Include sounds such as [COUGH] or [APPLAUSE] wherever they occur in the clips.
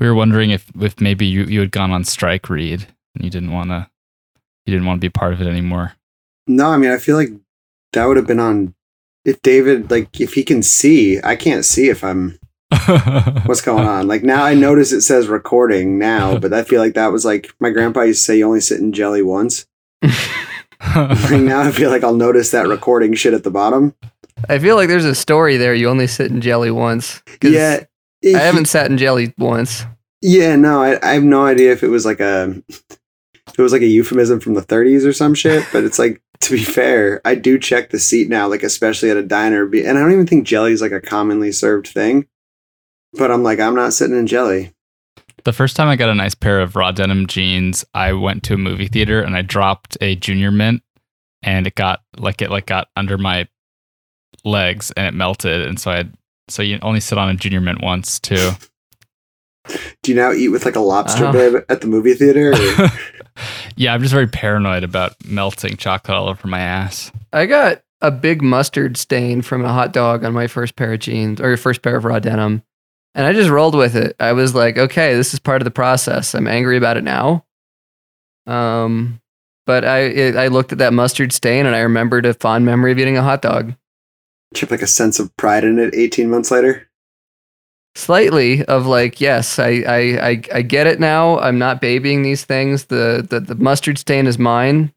We were wondering if if maybe you, you had gone on strike, Reed, and you didn't want to you didn't want to be part of it anymore. No, I mean I feel like that would have been on if David like if he can see, I can't see if I'm [LAUGHS] what's going on. Like now I notice it says recording now, [LAUGHS] but I feel like that was like my grandpa used to say you only sit in jelly once. [LAUGHS] Like now I feel like I'll notice that recording shit at the bottom. I feel like there's a story there. You only sit in jelly once. 'Cause Yeah. I haven't sat in jelly once. Yeah, no, I, I have no idea if it was like a it was like a euphemism from the 30s or some shit. But it's like to be fair, I do check the seat now, like especially at a diner, and I don't even think jelly is like a commonly served thing. But I'm like, I'm not sitting in jelly. The first time I got a nice pair of raw denim jeans, I went to a movie theater and I dropped a junior mint and it got like it like got under my legs and it melted and so I had so you only sit on a junior mint once too. Do you now eat with like a lobster Oh. bib at the movie theater? [LAUGHS] yeah, I'm just very paranoid about melting chocolate all over my ass. I got a big mustard stain from a hot dog on my first pair of jeans or your first pair of raw denim. And I just rolled with it. I was like, okay, this is part of the process. I'm angry about it now. Um, but I it, I looked at that mustard stain and I remembered a fond memory of eating a hot dog. Have like a sense of pride in it 18 months later? Slightly of like, yes, I I I, I get it now. I'm not babying these things. The, the the mustard stain is mine,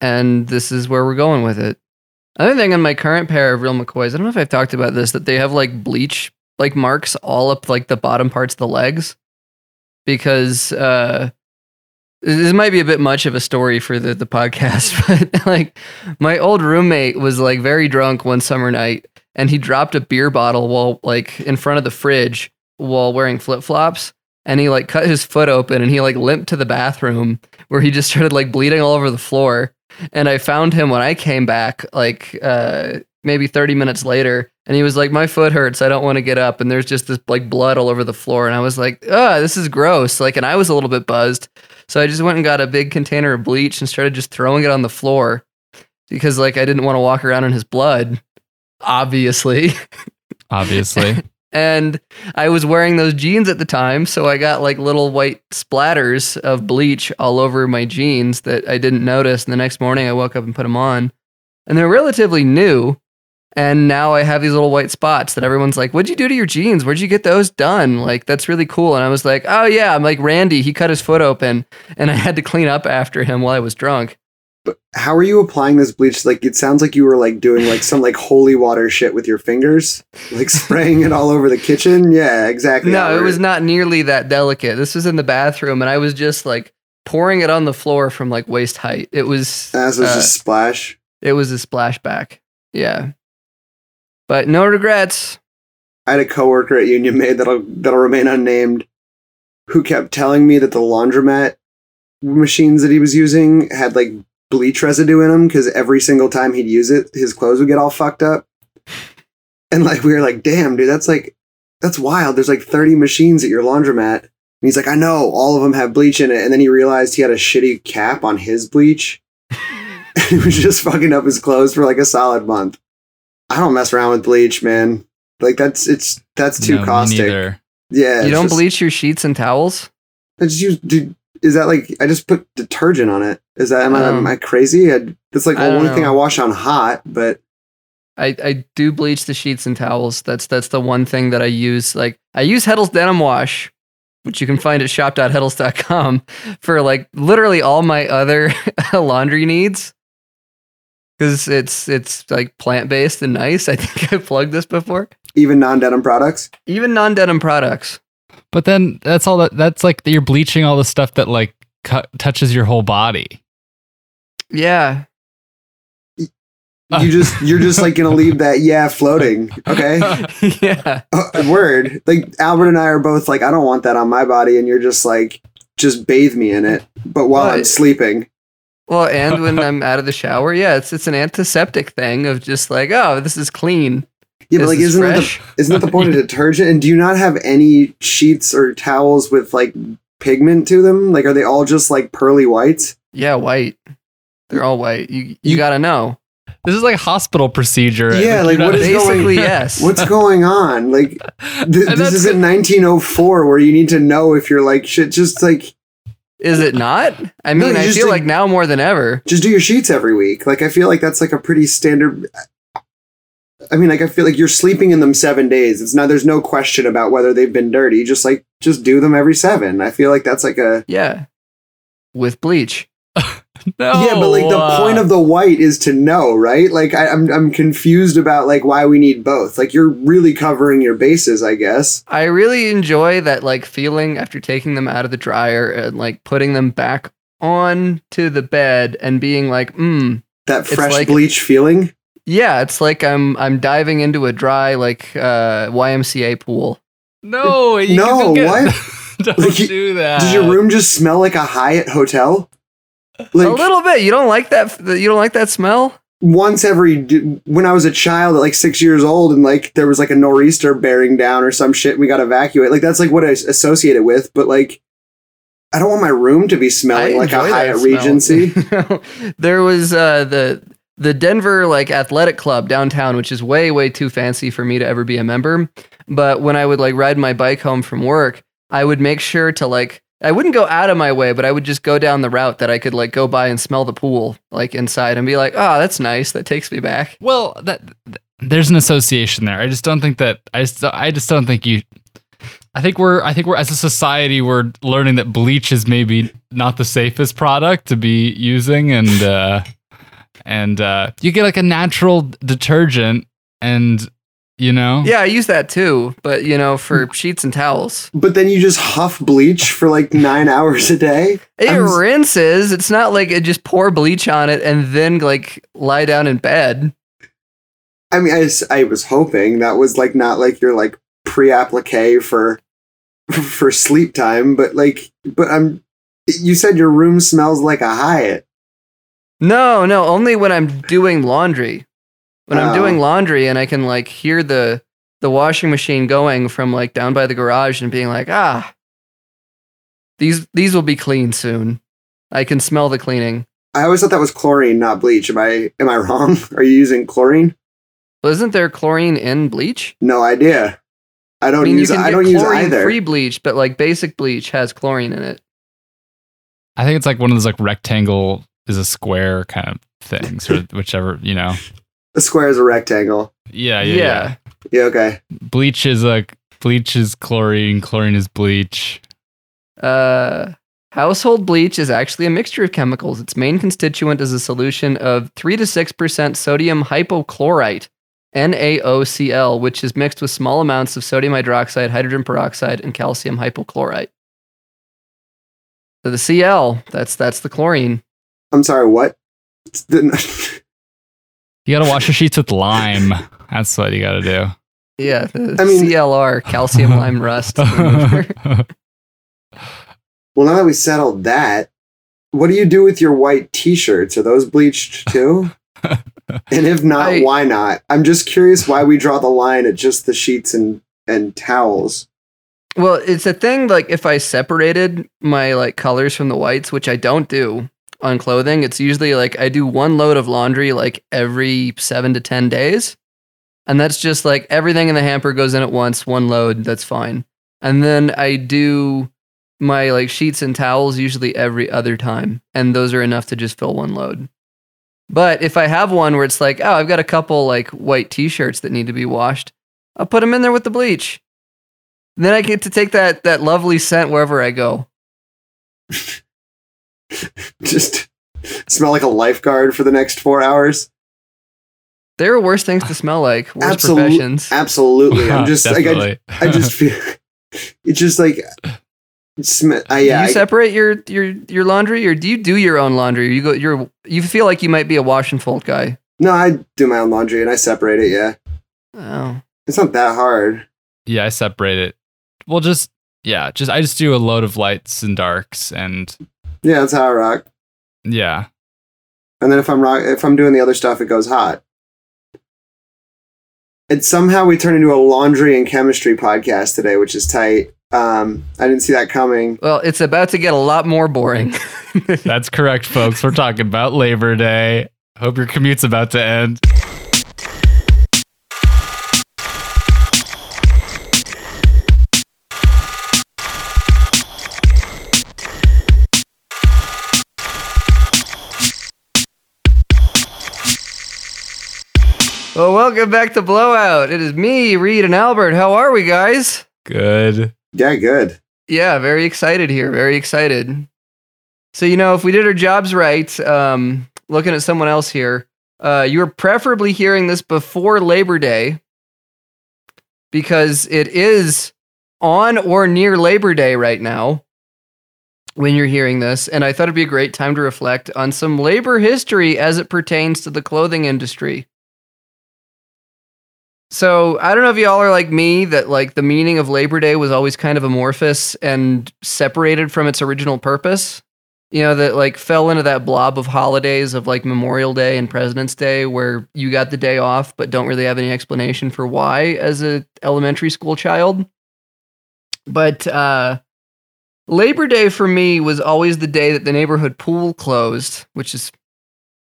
and this is where we're going with it. Another thing on my current pair of real McCoys, I don't know if I've talked about this, that they have like bleach like marks all up like the bottom parts of the legs, because uh, this might be a bit much of a story for the the podcast, [LAUGHS] but like my old roommate was like very drunk one summer night and he dropped a beer bottle while like in front of the fridge while wearing flip-flops and he like cut his foot open and he like limped to the bathroom where he just started like bleeding all over the floor and i found him when i came back like uh maybe 30 minutes later and he was like my foot hurts. I don't want to get up and there's just this like blood all over the floor and i was like ah this is gross. Like and i was a little bit buzzed so i just went and got a big container of bleach and started just throwing it on the floor because like i didn't want to walk around in his blood obviously [LAUGHS] Obviously. and I was wearing those jeans at the time, so I got like little white splatters of bleach all over my jeans that I didn't notice. And the next morning, I woke up and put them on, and they're relatively new. And now I have these little white spots that everyone's like, "What'd you do to your jeans? Where'd you get those done? Like that's really cool." And I was like, "Oh yeah, I'm like Randy. He cut his foot open, and I had to clean up after him while I was drunk." But how are you applying this bleach? Like it sounds like you were like doing like some like holy water shit with your fingers, like spraying it all over the kitchen. Yeah, exactly. No, it was not nearly that delicate. This was in the bathroom, and I was just like pouring it on the floor from like waist height. It was As was uh, just splash. it was a splashback. Yeah, but no regrets. I had a coworker at Union Made that'll that'll remain unnamed, who kept telling me that the laundromat machines that he was using had like bleach residue in them because every single time he'd use it, his clothes would get all fucked up. And like we were like, damn, dude, that's like that's wild. There's like 30 machines at your laundromat. And he's like, I know, all of them have bleach in it. And then he realized he had a shitty cap on his bleach. [LAUGHS] and he was just fucking up his clothes for like a solid month. I don't mess around with bleach, man. Like that's it's that's too No, caustic. neither. Yeah, you don't just- bleach your sheets and towels. I just use. Dude, is that like I just put detergent on it? Is that am, I, am Um, I crazy? I, that's like the don't only thing. I wash on hot. But I, I do bleach the sheets and towels. That's that's the one thing that I use. Like I use Heddels Denim Wash, which you can find at shop.heddels.com for like literally all my other [LAUGHS] laundry needs. Because it's it's like plant based and nice. I [LAUGHS] think I plugged this before. even non denim products. Even non denim products. But then that's all that that's like you're bleaching all the stuff that like cut, touches your whole body. Yeah. Uh. You just you're just like gonna leave that yeah floating. Okay, [LAUGHS] yeah. Uh, word. Like Albert and I are both like I don't want that on my body, and you're just like just bathe me in it. But while I'm sleeping, Well, and when [LAUGHS] I'm out of the shower, yeah, it's it's an antiseptic thing of just like, oh, this is clean. yeah, but This like is isn't that the. [LAUGHS] Isn't that the point of [LAUGHS] detergent? And do you not have any sheets or towels with like pigment to them? Like, are they all just like pearly whites? Yeah, white. They're all white. You you, You- gotta know. this is like hospital procedure. Yeah, like, you're what going- yes. What's going on? Like th- this isn't 1904 where you need to know if you're like shit. Just like Is it not? I mean, you I feel think- like now more than ever. just do your sheets every week. Like I feel like that's like a pretty standard. I mean, like I feel like you're sleeping in them seven days. It's not. There's no question about whether they've been dirty. Just like just do them every seven. I feel like that's like a Yeah. With bleach. No, yeah, but like the uh, point of the white is to know, right? Like I, I'm I'm confused about like why we need both. Like you're really covering your bases, I guess. I really enjoy that like feeling after taking them out of the dryer and like putting them back on to the bed and being like, mm, That fresh like- bleach feeling. yeah, it's like I'm I'm diving into a dry like uh YMCA pool. no, you No, can still get- what? [LAUGHS] Don't Like, do that. Does your room just smell like a Hyatt hotel? Like a little bit. You don't like that you don't like that smell? once every when I was a child at like six years old and like there was like a nor'easter bearing down or some shit and we got evacuated. Like that's like what I associate it with. But like I don't want my room to be smelling like a Hyatt. Regency. [LAUGHS] there was uh, the the Denver like athletic club downtown, which is way way too fancy for me to ever be a member. But when I would like ride my bike home from work, I would make sure to like I wouldn't go out of my way, but I would just go down the route that I could like go by and smell the pool like inside and be like, oh, that's nice. That takes me back. Well, that there's an association there. I just don't think that I just I just don't think you. I think we're I think we're as a society we're learning that bleach is maybe not the safest product to be using, and uh, and uh, you get like a natural detergent, and you know, Yeah, I use that too, but you know, for sheets and towels. but then you just huff bleach for like nine hours a day. It I'm rinses. It's not like it just pour bleach on it and then like lie down in bed. I mean, I was hoping that was like not like your like pre-applique for for sleep time, but like, but I'm. You said your room smells like a Hyatt. No, no, only when I'm doing laundry. When I'm Oh. doing laundry and I can like hear the the washing machine going from like down by the garage and being like, "Ah, these these will be clean soon." I can smell the cleaning. I always thought that was chlorine, not bleach. Am I am I [LAUGHS] wrong? Are you using chlorine? Well, isn't there chlorine in bleach? No idea. I don't I mean, use. you can I don't use either. free bleach, but like basic bleach has chlorine in it. I think it's like one of those like rectangle is a square kind of things, or [LAUGHS] whichever you know. A square is a rectangle. Yeah, yeah, yeah. Yeah. Yeah. Okay. Bleach is like bleach is chlorine, chlorine is bleach. Uh, household bleach is actually a mixture of chemicals. Its main constituent is a solution of 3 to 6% sodium hypochlorite, NaOCl, which is mixed with small amounts of sodium hydroxide, hydrogen peroxide, and calcium hypochlorite. So the Cl, that's that's the chlorine. I'm sorry. What? [LAUGHS] The- You gotta wash your sheets with lime. That's what you gotta do. Yeah, the I mean- CLR, calcium [LAUGHS] lime rust. [LAUGHS] well, now that we settled that, what do you do with your white T-shirts? Are those bleached too? [LAUGHS] and if not, I- why not? I'm just curious why we draw the line at just the sheets and and towels. Well, it's a thing like if I separated my like colors from the whites, which I don't do on clothing, it's usually like I do one load of laundry like every 7 to 10 days. And that's just like everything in the hamper goes in at once, one load, that's fine. And then I do my like sheets and towels usually every other time, and those are enough to just fill one load. But if I have one where it's like, oh, I've got a couple like white t-shirts that need to be washed, I'll put them in there with the bleach. Then I get to take that that lovely scent wherever I go. [LAUGHS] [LAUGHS] Just smell like a lifeguard for the next four hours. There are worse things to smell like, worse Absolute- professions. Absolutely. I'm [LAUGHS] just like I, I just [LAUGHS] feel it's just like sm- uh, yeah. do I- you separate your your your laundry, or do you do your own laundry? You go, you're you feel like you might be a wash and fold guy. no, I do my own laundry and I separate it. Yeah, Oh, it's not that hard. yeah, I separate it. Well, just yeah, just I just do a load of lights and darks, and Yeah, that's how I rock. yeah, And then if I'm rock, if I'm doing the other stuff, it goes hot. And somehow we turn into a laundry and chemistry podcast today, which is tight. Um, I didn't see that coming. well, it's about to get a lot more boring. that's correct, folks. We're talking about Labor Day. Hope your commute's about to end. Well, welcome back to Blowout. It is me, Reed, and Albert. How are we, guys? Good. Yeah, good. Yeah, very excited here. Very excited. So, you know, if we did our jobs right, um, looking at someone else here, uh, you're preferably hearing this before Labor Day because it is on or near Labor Day right now when you're hearing this. And I thought it'd be a great time to reflect on some labor history as it pertains to the clothing industry. So I don't know if y'all are like me that like the meaning of Labor Day was always kind of amorphous and separated from its original purpose. You know, that like fell into that blob of holidays of like Memorial Day and President's Day where you got the day off but don't really have any explanation for why as a elementary school child. But uh Labor Day for me was always the day that the neighborhood pool closed, which is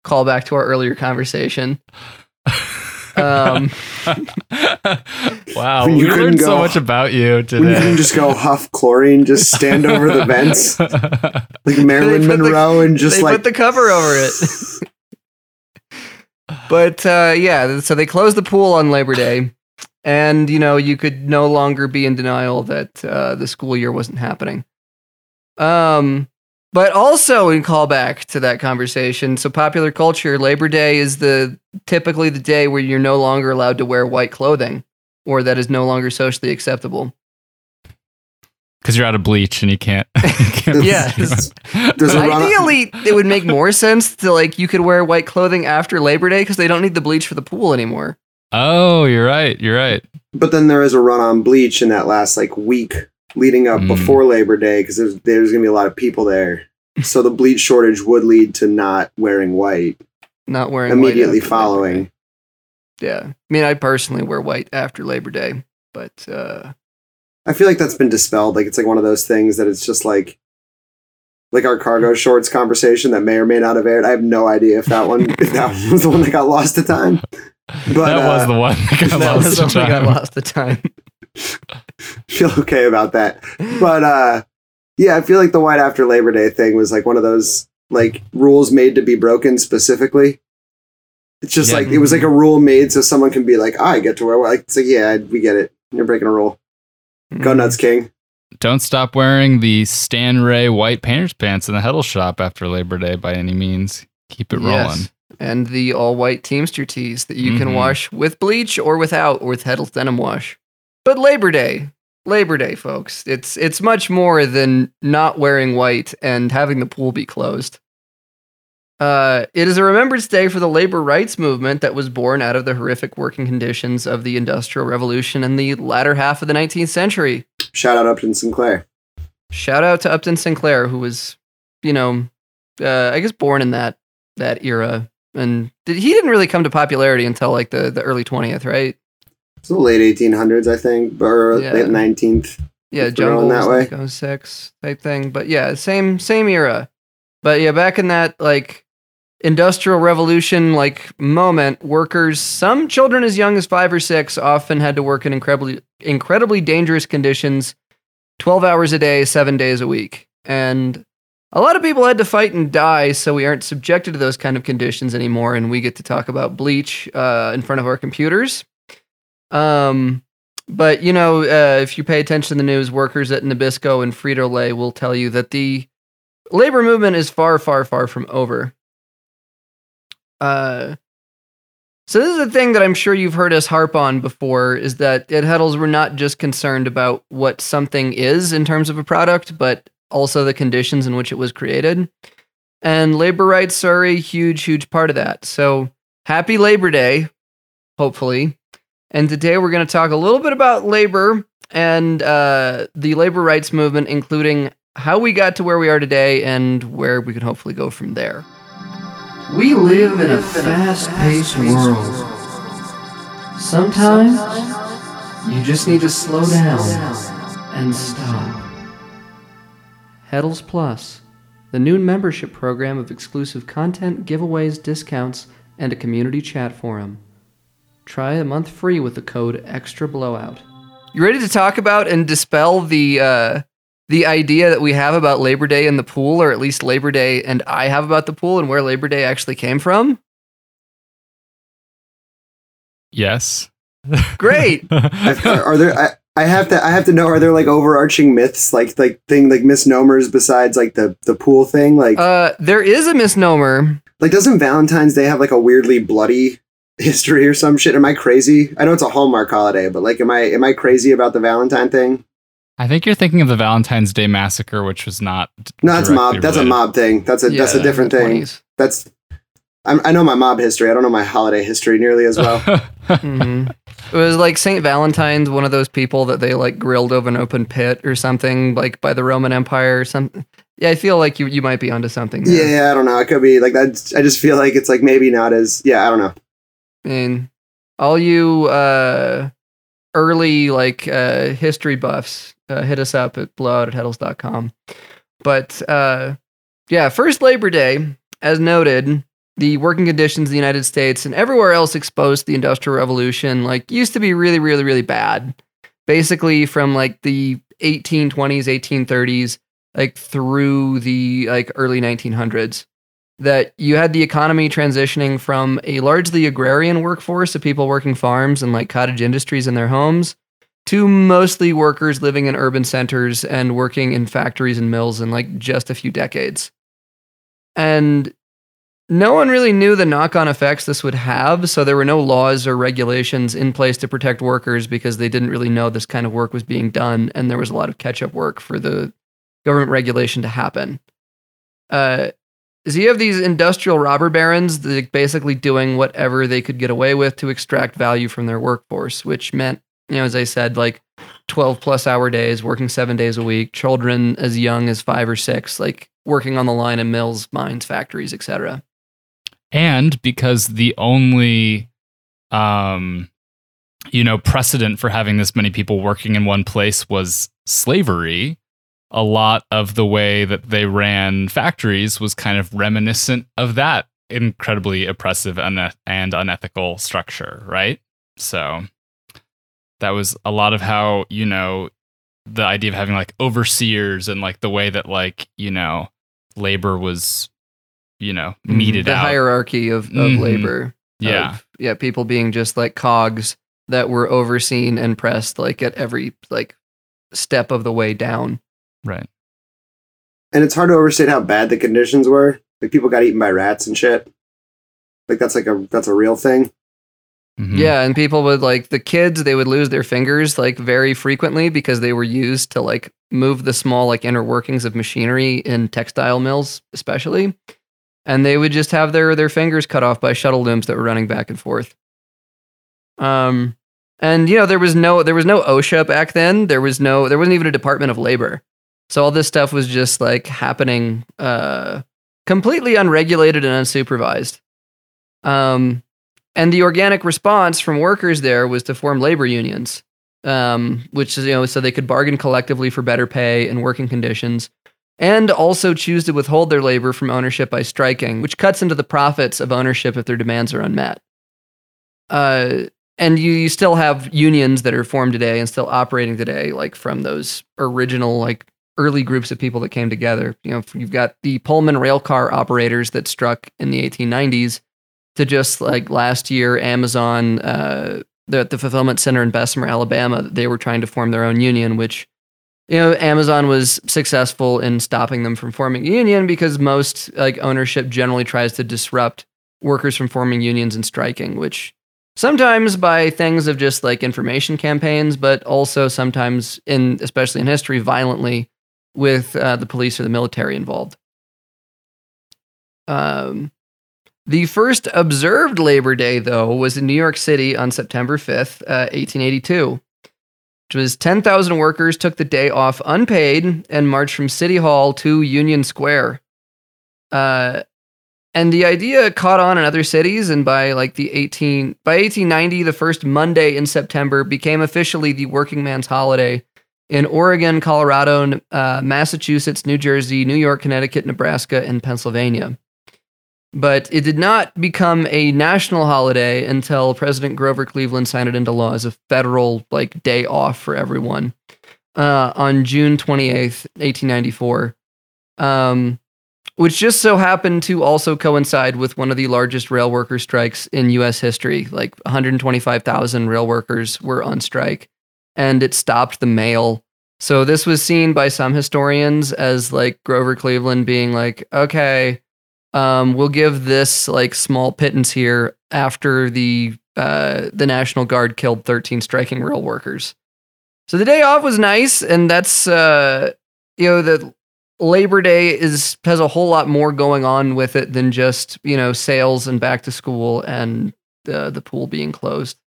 call back to our earlier conversation. Um, [LAUGHS] wow, When we you couldn't learned so much about you When you today. can just go huff chlorine, just stand over the vents [LAUGHS] like Marilyn They put the- Monroe and just they like put the cover over it. [LAUGHS] but uh, yeah, so they closed the pool on Labor Day, and you know you could no longer be in denial that uh, the school year wasn't happening. Um, but also in callback to that conversation, so popular culture, Labor Day is the typically the day where you're no longer allowed to wear white clothing, or that is no longer socially acceptable. Because you're out of bleach and you can't. [LAUGHS] You can't Yeah. There's a run- Ideally, it would make more sense to like you could wear white clothing after Labor Day because they don't need the bleach for the pool anymore. oh, you're right. You're right. But then there is a run on bleach in that last like week leading up Mm. before Labor Day because there's there's gonna be a lot of people there. So the bleach shortage would lead to not wearing white Not wearing immediately after following. Yeah, I mean, I personally wear white after Labor Day, but uh, I feel like that's been dispelled. Like it's like one of those things that it's just like like our cargo shorts conversation that may or may not have aired. I have no idea if that one if that [LAUGHS] was the one that got lost to time. But that was uh, the one that got [LAUGHS] that lost was to something got time. lost the time. Feel okay about that. But uh yeah, I feel like the white after Labor Day thing was like one of those like rules made to be broken specifically. It's just Yeah. like it was like a rule made so someone can be like, "Ah, I get to wear white. Like, it's like, yeah, we get it. You're breaking a rule. Mm-hmm. Go nuts, King. Don't stop wearing the Stan Ray white painter's pants in the Heddle shop after Labor Day by any means. Keep it rolling. Yes. And the all white Teamster tees that you can Mhm. wash with bleach or without, or with Heddels denim wash. But Labor Day, Labor Day, folks, it's it's much more than not wearing white and having the pool be closed. Uh, it is a remembrance day for the labor rights movement that was born out of the horrific working conditions of the Industrial Revolution in the latter half of the 19th century. Shout out Upton Sinclair. Shout out to Upton Sinclair, who was, you know, uh, I guess born in that that era, and did, he didn't really come to popularity until like the the early twentieth, right? It's the late 1800s, I think, or Yeah. late 19th. Yeah, jungle that way. like 06 type thing, but yeah, same same era. But yeah, back in that like industrial revolution like moment, workers, some children as young as five or six, often had to work in incredibly incredibly dangerous conditions, twelve hours a day, seven days a week, and a lot of people had to fight and die, so we aren't subjected to those kind of conditions anymore, and we get to talk about bleach uh, in front of our computers. Um, but you know, uh, if you pay attention to the news, workers at Nabisco and Frito Lay will tell you that the labor movement is far, far, far from over. Uh, so this is a thing that I'm sure you've heard us harp on before: is that at Heddels we're not just concerned about what something is in terms of a product, but also the conditions in which it was created. And labor rights are a huge, huge part of that. So happy Labor Day, hopefully. And today we're going to talk a little bit about labor and uh, the labor rights movement, including how we got to where we are today and where we can hopefully go from there. We live in a fast paced world. Sometimes you just need to slow down and stop. Heddels Plus, the new membership program of exclusive content, giveaways, discounts, and a community chat forum. Try a month free with the code Extra Blowout. You ready to talk about and dispel the uh, the idea that we have about Labor Day and the pool, or at least Labor Day and I have about the pool, and where Labor Day actually came from? Yes. Great. [LAUGHS] Are, are there? I, I have to. I have to know. Are there like overarching myths, like like thing, like misnomers besides like the the pool thing? Like uh, there is a misnomer. like doesn't Valentine's Day have like a weirdly bloody history or some shit? Am I crazy? I know it's a Hallmark holiday, but like, am I am I crazy about the Valentine thing? I think you're thinking of the Valentine's Day massacre, which was not. No, that's directly mob. That's a mob thing. That's a that's a different thing. 20s. That's I'm, I know my mob history. I don't know my holiday history nearly as well. [LAUGHS] Mhm. It was like Saint Valentine's, one of those people that they like grilled over an open pit or something, like by the Roman Empire or something. Yeah, I feel like you you might be onto something. there. yeah, I don't know. It could be like that. I just feel like it's like maybe not as. Yeah, I don't know. Mean, all you uh, early like uh, history buffs, uh, hit us up at blowout at heddels.com. But uh, yeah, first Labor Day, as noted, the working conditions in the United States and everywhere else exposed to the Industrial Revolution like used to be really, really, really bad. Basically, from like the 1820s, 1830s, like through the like early 1900s that you had the economy transitioning from a largely agrarian workforce of people working farms and like cottage industries in their homes to mostly workers living in urban centers and working in factories and mills in like just a few decades. And no one really knew the knock on effects this would have, so there were no laws or regulations in place to protect workers because they didn't really know this kind of work was being done, and there was a lot of catch up work for the government regulation to happen. Uh, so you have these industrial robber barons that basically doing whatever they could get away with to extract value from their workforce, which meant, you know, as I said, like 12 plus hour days, working seven days a week, children as young as five or six, like working on the line in mills, mines, factories, etc. and because the only um you know precedent for having this many people working in one place was slavery a lot of the way that they ran factories was kind of reminiscent of that incredibly oppressive and, and unethical structure right so that was a lot of how you know the idea of having like overseers and like the way that like you know labor was you know meted out. the out hierarchy of, of Mhm. labor. yeah of- yeah, people being just like cogs that were overseen and pressed like at every like step of the way down. Right And it's hard to overstate how bad the conditions were. Like people got eaten by rats and shit. Like that's like a that's a real thing. Mhm. Yeah, and people would like the kids, they would lose their fingers like very frequently because they were used to like move the small like inner workings of machinery in textile mills, especially. And they would just have their their fingers cut off by shuttle looms that were running back and forth. Um and you know, there was no there was no OSHA back then. There was no there wasn't even a Department of Labor. So all this stuff was just like happening uh completely unregulated and unsupervised. Um and the organic response from workers there was to form labor unions, um, which is, you know, so they could bargain collectively for better pay and working conditions, and also choose to withhold their labor from ownership by striking, which cuts into the profits of ownership if their demands are unmet. Uh, and you, you still have unions that are formed today and still operating today, like from those original, like early groups of people that came together. You know, you've got the Pullman railcar operators that struck in the 1890s to just like last year, Amazon, uh, the, the fulfillment center in Bessemer, Alabama, they were trying to form their own union, which, you know, Amazon was successful in stopping them from forming a union because most like ownership generally tries to disrupt workers from forming unions and striking, which sometimes by things of just like information campaigns, but also sometimes in, especially in history, violently with uh, the police or the military involved. Um, the first observed Labor Day, though, was in New York City on September 5th, uh, 1882, which was 10,000 workers took the day off unpaid and marched from City Hall to Union Square. Uh, and the idea caught on in other cities, and by like the 18 by 1890, the first Monday in September became officially the working man's holiday in Oregon, Colorado, uh, Massachusetts, New Jersey, New York, Connecticut, Nebraska, and Pennsylvania. but it did not become a national holiday until President Grover Cleveland signed it into law as a federal like day off for everyone uh, on June 28th, 1894. Um, which just so happened to also coincide with one of the largest rail worker strikes in US history. Like 125,000 rail workers were on strike and it stopped the mail. So this was seen by some historians as like Grover Cleveland being like, okay, um, we'll give this like small pittance here after the uh, the National Guard killed 13 striking rail workers. So the day off was nice, and that's uh, you know the Labor Day is has a whole lot more going on with it than just you know sales and back to school and the the pool being closed.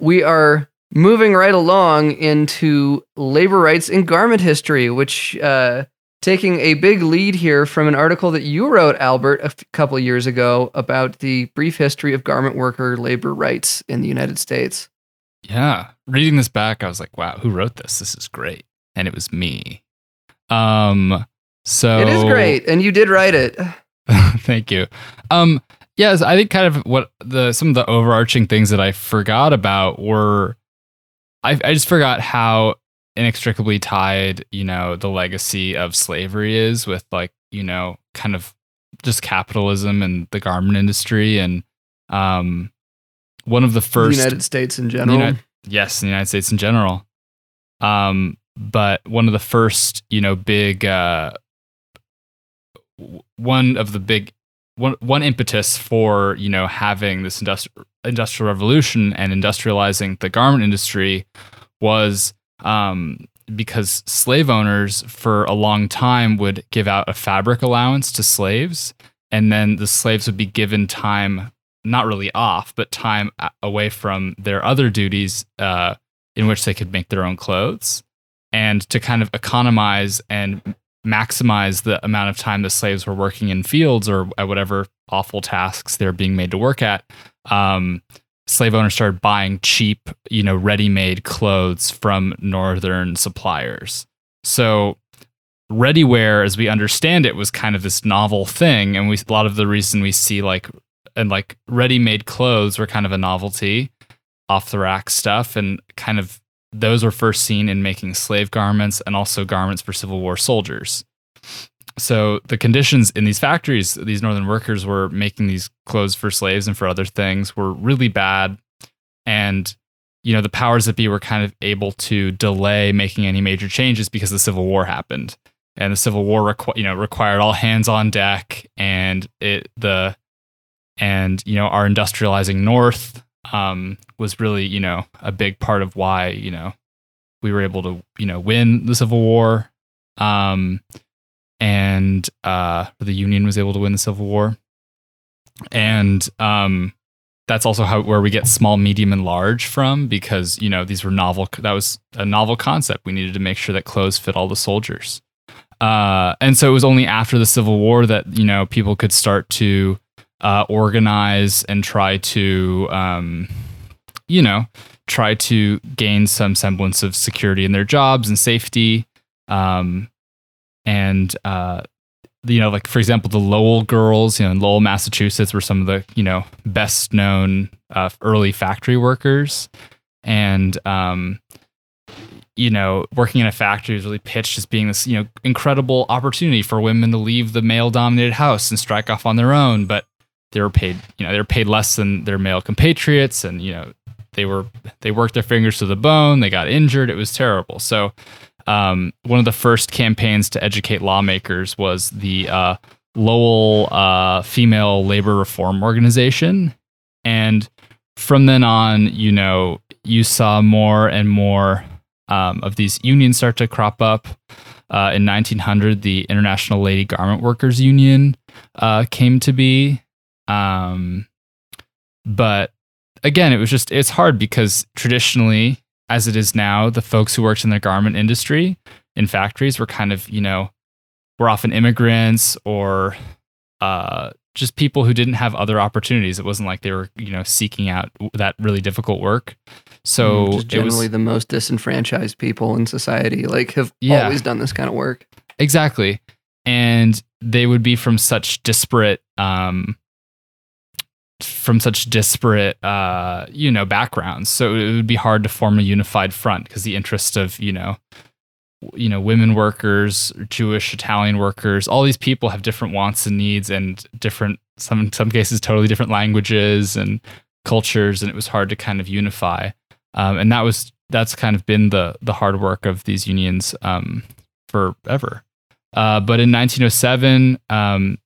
We are moving right along into labor rights in garment history, which uh, taking a big lead here from an article that you wrote, Albert, a f- couple of years ago about the brief history of garment worker labor rights in the United States. Yeah. Reading this back, I was like, wow, who wrote this? This is great. And it was me. Um, so It is great, and you did write it. [LAUGHS] Thank you. Um, yes, I think kind of what the some of the overarching things that I forgot about were I I just forgot how inextricably tied, you know, the legacy of slavery is with like, you know, kind of just capitalism and the garment industry and um one of the The first United States in general. Yes, in the United States in general. Um, but one of the first, you know, big uh, one of the big one one impetus for you know having this industrial industrial revolution and industrializing the garment industry was um, because slave owners for a long time would give out a fabric allowance to slaves, and then the slaves would be given time not really off, but time away from their other duties uh, in which they could make their own clothes. And to kind of economize and maximize the amount of time the slaves were working in fields or at whatever awful tasks they're being made to work at, um, slave owners started buying cheap, you know, ready-made clothes from northern suppliers. So ready wear as we understand it was kind of this novel thing and we a lot of the reason we see like and like ready-made clothes were kind of a novelty off the rack stuff and kind of those were first seen in making slave garments and also garments for civil war soldiers. So the conditions in these factories these northern workers were making these clothes for slaves and for other things were really bad. And you know the powers that be were kind of able to delay making any major changes because the civil war happened. And the civil war requ- you know required all hands on deck and it the and you know our industrializing north um, was really you know a big part of why you know we were able to you know win the civil war. Um, and uh, the union was able to win the civil war. And um, that's also how where we get small medium and large from because you know these were novel that was a novel concept. We needed to make sure that clothes fit all the soldiers. Uh, and so it was only after the civil war that you know people could start to uh, organize and try to, um, you know, try to gain some semblance of security in their jobs and safety. Um, and, uh, you know, like for example, the Lowell girls, you know, in Lowell, Massachusetts, were some of the you know best known uh, early factory workers, and um, you know, working in a factory is really pitched as being this you know incredible opportunity for women to leave the male dominated house and strike off on their own, but they were paid you know they were paid less than their male compatriots and you know they were they worked their fingers to the bone they got injured it was terrible. So um, one of the first campaigns to educate lawmakers was the uh, lowell uh, female labor reform organization. And from then on you know you saw more and more um, of these unions start to crop up. Uh, in 1900 the international lady garment workers union uh, came to be um, but again, it was just it's hard because traditionally, as it is now, the folks who worked in the garment industry in factories were kind of you know were often immigrants or uh, just people who didn't have other opportunities. It wasn't like they were you know seeking out that really difficult work. So Just it was generally the most disenfranchised people in society, like have Yeah. always done this kind of work. Exactly. And they would be from such disparate um, from such disparate, uh, you know, backgrounds. So it would be hard to form a unified front because the interest of, you know, you know, women workers, Jewish, Italian workers, all these people have different wants and needs and different, some some cases, totally different languages and cultures, and it was hard to kind of unify. Um, and that was that's kind of been the the hard work of these unions um, forever. Uh, but in 1907, um,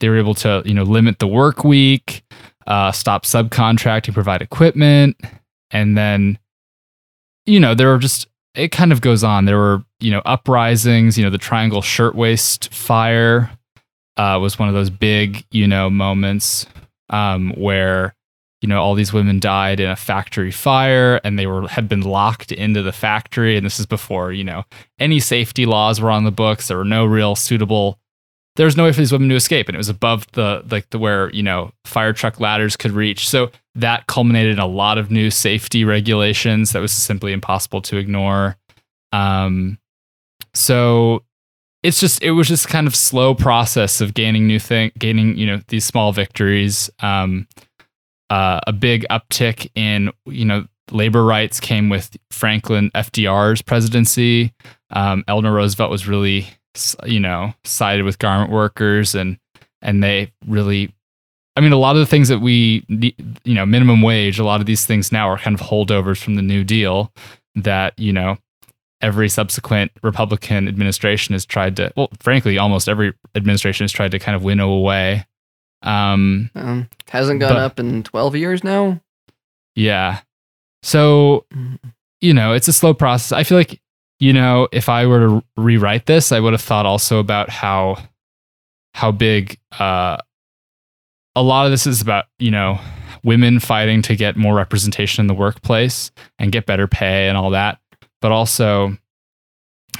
they were able to you know limit the work week, uh, stop subcontracting, provide equipment, and then you know there were just it kind of goes on. There were you know uprisings. You know the Triangle Shirtwaist Fire uh, was one of those big you know moments um, where you know all these women died in a factory fire and they were had been locked into the factory and this is before you know any safety laws were on the books there were no real suitable there was no way for these women to escape and it was above the like the where you know fire truck ladders could reach. So that culminated in a lot of new safety regulations that was simply impossible to ignore. Um so it's just it was just kind of slow process of gaining new thing gaining you know these small victories. Um uh, a big uptick in you know labor rights came with Franklin FDR's presidency. Um, Eleanor Roosevelt was really you know sided with garment workers and and they really I mean a lot of the things that we you know minimum wage a lot of these things now are kind of holdovers from the New Deal that you know every subsequent Republican administration has tried to well frankly almost every administration has tried to kind of winnow away um, Um, hasn't gone But- up in 12 years now. Yeah. So, Mm. you know, it's a slow process. I feel like, you know, if I were to rewrite this, I would have thought also about how how big uh a lot of this is about, you know, women fighting to get more representation in the workplace and get better pay and all that. But also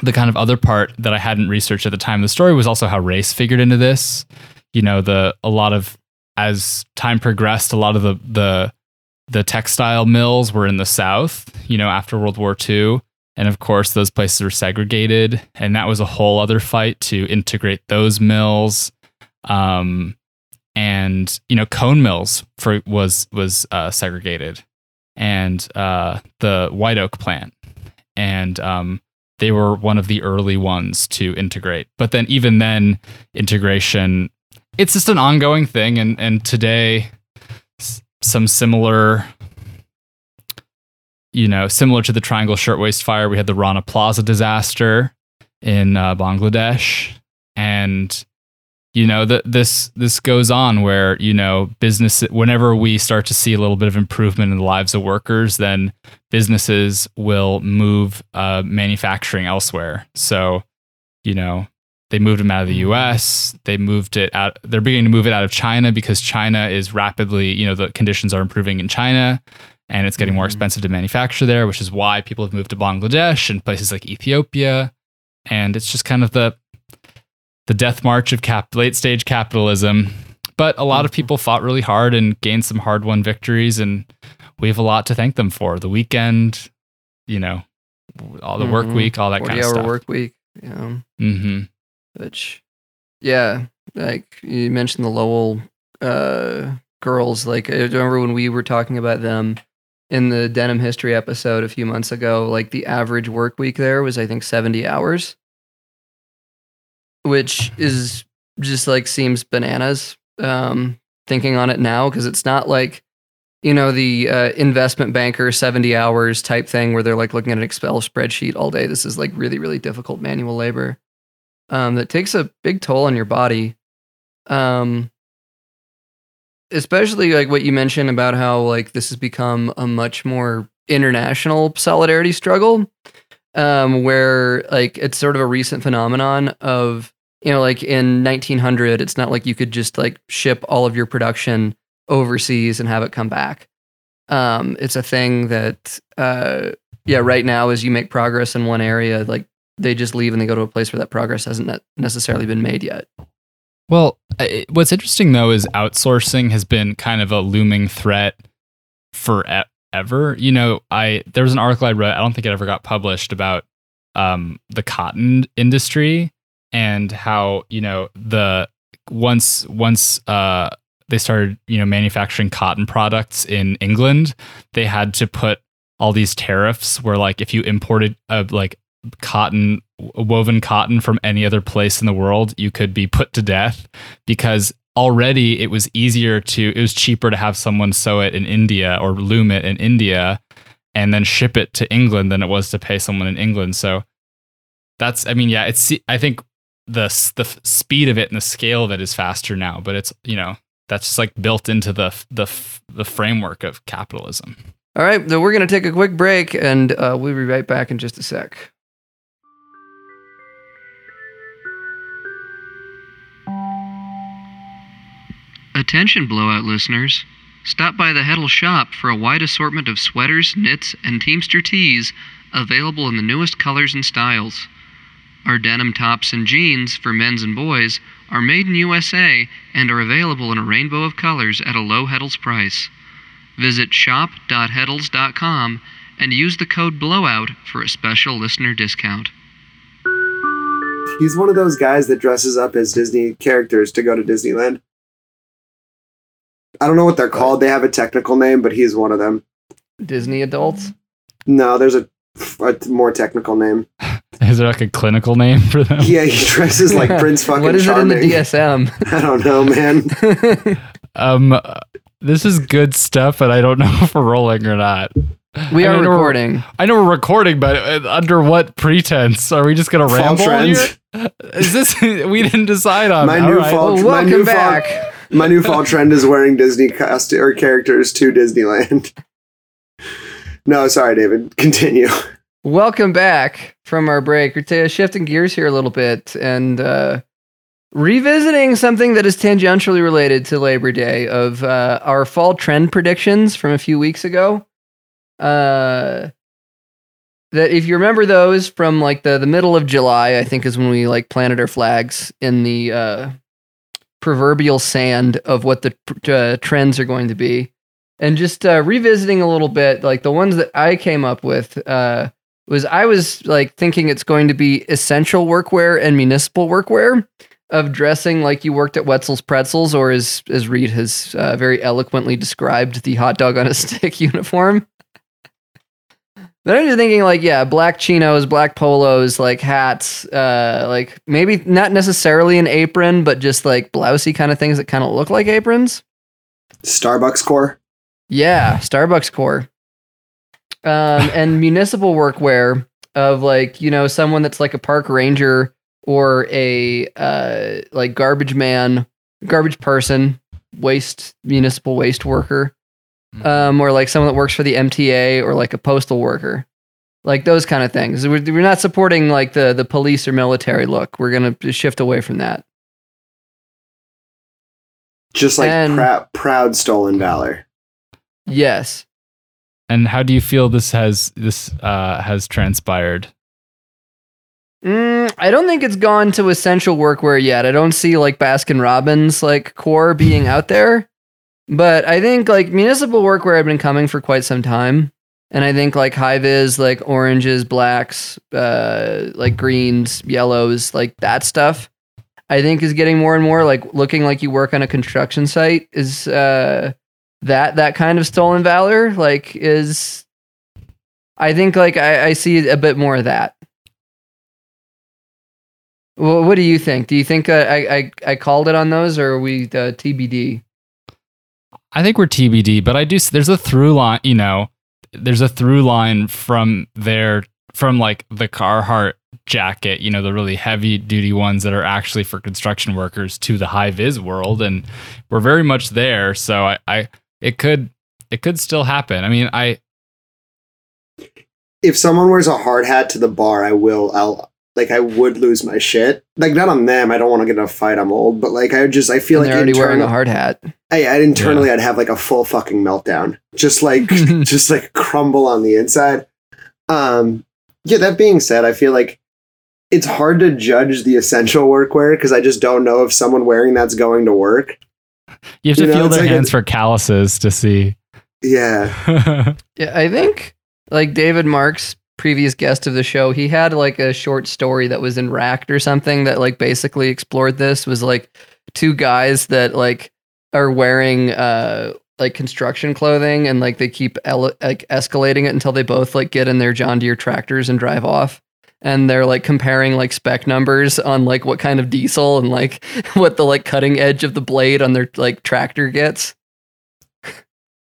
the kind of other part that I hadn't researched at the time of the story was also how race figured into this. You know, the a lot of as time progressed, a lot of the the the textile mills were in the South, you know, after World War II. And of course, those places were segregated. And that was a whole other fight to integrate those mills. Um, and, you know, cone mills for, was, was uh, segregated and uh, the White Oak plant. And um, they were one of the early ones to integrate. But then, even then, integration, it's just an ongoing thing. And, and today, some similar you know similar to the triangle shirtwaist fire we had the rana plaza disaster in uh, bangladesh and you know the, this this goes on where you know business whenever we start to see a little bit of improvement in the lives of workers then businesses will move uh, manufacturing elsewhere so you know they moved them out of the US. They moved it out. They're beginning to move it out of China because China is rapidly, you know, the conditions are improving in China and it's getting more Mhm. expensive to manufacture there, which is why people have moved to Bangladesh and places like Ethiopia. And it's just kind of the the death march of cap late stage capitalism. But a lot of people fought really hard and gained some hard won victories and we have a lot to thank them for. The weekend, you know, all the work Mhm. week, all that kind of stuff. Forty hour work week. Yeah. hmm Which, yeah, like you mentioned the Lowell uh, girls. Like, I remember when we were talking about them in the denim history episode a few months ago, like the average work week there was, I think, 70 hours, which is just like seems bananas um, thinking on it now because it's not like, you know, the uh, investment banker 70 hours type thing where they're like looking at an Excel spreadsheet all day. This is like really, really difficult manual labor um, that takes a big toll on your body. Um, especially like what you mentioned about how like this has become a much more international solidarity struggle, um, where like it's sort of a recent phenomenon of you know like in 1900, it's not like you could just like ship all of your production overseas and have it come back. Um, it's a thing that uh, yeah, right now as you make progress in one area, like they just leave and they go to a place where that progress hasn't necessarily been made yet. Well, what's interesting though is outsourcing has been kind of a looming threat forever. You know, I there was an article I read. I don't think it ever got published about um, the cotton industry and how you know the once once uh, they started, you know, manufacturing cotton products in England, they had to put all these tariffs where like if you imported a like cotton woven cotton from any other place in the world, you could be put to death because already it was easier to it was cheaper to have someone sew it in India or loom it in India and then ship it to England than it was to pay someone in England. So that's I mean yeah, it's I think the the speed of it and the scale of it is faster now, but it's you know that's just like built into the the the framework of capitalism. All right, so we're going to take a quick break and uh, we'll be right back in just a sec. Attention, blowout listeners. Stop by the Heddels shop for a wide assortment of sweaters, knits, and Teamster tees available in the newest colors and styles. Our denim tops and jeans for men's and boys are made in USA and are available in a rainbow of colors at a low Heddels price. Visit shop.heddels.com and use the code BLOWOUT for a special listener discount. He's one of those guys that dresses up as Disney characters to go to Disneyland. I don't know what they're called. They have a technical name, but he's one of them. Disney adults? No, there's a, a more technical name. [LAUGHS] Is there like a clinical name for them? Yeah, he dresses like Prince fucking What is Charming. it in the DSM? [LAUGHS] I don't know, man. [LAUGHS] Um, this is good stuff, but I don't know if we're rolling or not. we I are mean, we're- recording. I know we're recording, but uh, under what pretense? Are we just gonna Fall ramble trends. here? Is this? we didn't decide on. My All new right. fall- Well, my welcome new fall- back. My new fall trend is wearing Disney costume or characters to Disneyland. No, sorry, David. Continue. Welcome back from our break. We're shifting gears here a little bit and uh, revisiting something that is tangentially related to Labor Day of uh, our fall trend predictions from a few weeks ago. Uh, that if you remember those from like the, the middle of July, I think is when we like planted our flags in the uh, proverbial sand of what the uh, trends are going to be. And just uh, revisiting a little bit, like the ones that I came up with, uh, was I was like thinking it's going to be essential workwear and municipal workwear of dressing like you worked at Wetzel's Pretzels, or as as Reed has uh, very eloquently described, the hot dog on a [LAUGHS] stick uniform. Then I'm just thinking like, yeah, black chinos, black polos, like hats, uh, like maybe not necessarily an apron, but just like blousey kind of things that kind of look like aprons. Starbucks core. Yeah, Starbucks core. Um, and [LAUGHS] municipal workwear of like, you know, someone that's like a park ranger or a uh like garbage man, garbage person, waste municipal waste worker. Um, or like someone that works for the MTA or like a postal worker. Like those kind of things. We're, we're not supporting like the the police or military look. We're gonna shift away from that. Just like And- prou- proud stolen valor. Yes. And how do you feel this has this uh, has transpired? Mm, I don't think it's gone to essential workwear yet. I don't see like Baskin Robbins like core being out there. But I think like municipal workwear had been coming for quite some time. And I think like high vis, like oranges, blacks, uh, like greens, yellows, like that stuff, I think is getting more and more like looking like you work on a construction site is uh that that kind of stolen valor like is I think like I, I see a bit more of that. Well, what do you think? Do you think uh, I, I I called it on those, or are we uh, TBD? I think we're TBD, but I do. There's a through line. You know, there's a through line from there from like the Carhartt jacket. You know, the really heavy duty ones that are actually for construction workers to the high vis world, and we're very much there. So I, I it could it could still happen. I mean, I If someone wears a hard hat to the bar, I will. I'll like. I would lose my shit. Like not on them. I don't want to get in a fight. I'm old, but like I just. I feel And like they're already wearing a hard hat. I, I internally I'd have like a full fucking meltdown. Just like [LAUGHS] just like crumble on the inside. Um yeah, that being said, I feel like it's hard to judge the essential workwear because I just don't know if someone wearing that's going to work. you have to You know, feel their like a- hands for calluses to see. Yeah. [LAUGHS] Yeah, I think like David Marks, previous guest of the show, he had like a short story that was in Racked or something that like basically explored this. Was like two guys that like are wearing uh like construction clothing and like they keep ele- like escalating it until they both like get in their John Deere tractors and drive off. And they're like comparing like spec numbers on like what kind of diesel and like [LAUGHS] what the like cutting edge of the blade on their like tractor gets.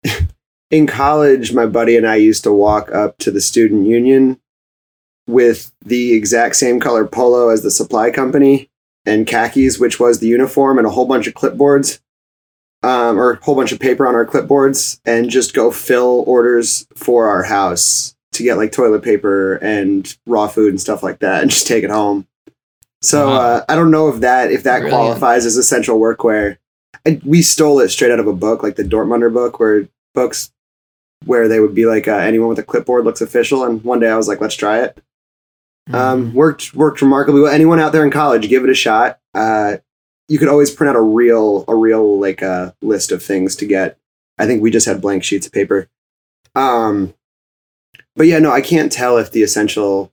[LAUGHS] in college, my buddy and I used to walk up to the student union with the exact same color polo as the supply company and khakis, which was the uniform, and a whole bunch of clipboards, um, or a whole bunch of paper on our clipboards, and just go fill orders for our house to get like toilet paper and raw food and stuff like that, and just take it home. So Wow. uh, I don't know if that if that Brilliant. qualifies as essential workwear. And we stole it straight out of a book, like the Dortmunder book, where books where they would be like uh, anyone with a clipboard looks official. And one day I was like, let's try it. Mm-hmm. Um, worked worked remarkably well. Anyone out there in college, give it a shot. Uh, you could always print out a real a real like uh, list of things to get. I think we just had blank sheets of paper. Um, but yeah, no, I can't tell if the essential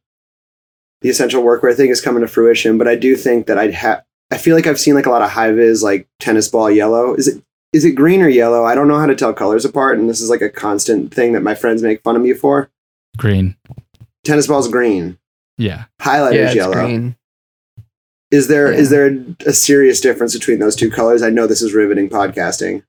the essential workwear thing is coming to fruition. But I do think that I'd have. I feel like I've seen like a lot of high vis like tennis ball yellow. Is it is it green or yellow? I don't know how to tell colors apart, and this is like a constant thing that my friends make fun of me for. Green. Tennis ball's green, Yeah. highlighter's yeah, yellow. green. Is there is Yeah. there a, a serious difference between those two colors? I know this is riveting podcasting.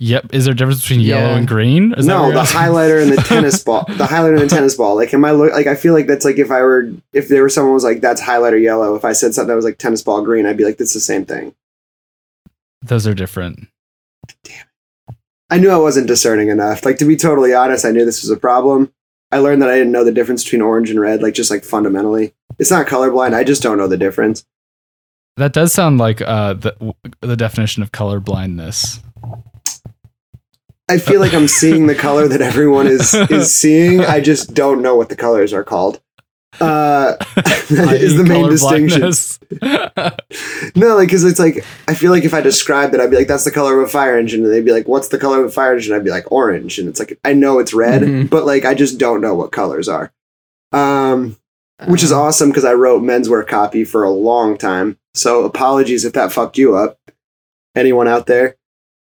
Yep. Is there a difference between yellow and green? Is no, the asking? highlighter and the [LAUGHS] tennis ball. The highlighter and the tennis ball. Like, am I look like I feel like that's like if I were if there was someone who was like that's highlighter yellow. If I said something that was like tennis ball green, I'd be like that's the same thing. Those are different. I knew I wasn't discerning enough. Like to be totally honest, I knew this was a problem. I learned that I didn't know the difference between orange and red, like just like fundamentally. It's not colorblind. I just don't know the difference. That does sound like uh, the the definition of color blindness. I feel like I'm seeing the color that everyone is [LAUGHS] is seeing. I just don't know what the colors are called. Uh, [LAUGHS] is the main distinction. [LAUGHS] No, like because it's like I feel like if I described it, I'd be like, "That's the color of a fire engine," and they'd be like, "What's the color of a fire engine?" I'd be like, "Orange," and it's like I know it's red, Mhm. but like I just don't know what colors are. Um, which is Uh, awesome because I wrote menswear copy for a long time. So apologies if that fucked you up. Anyone out there?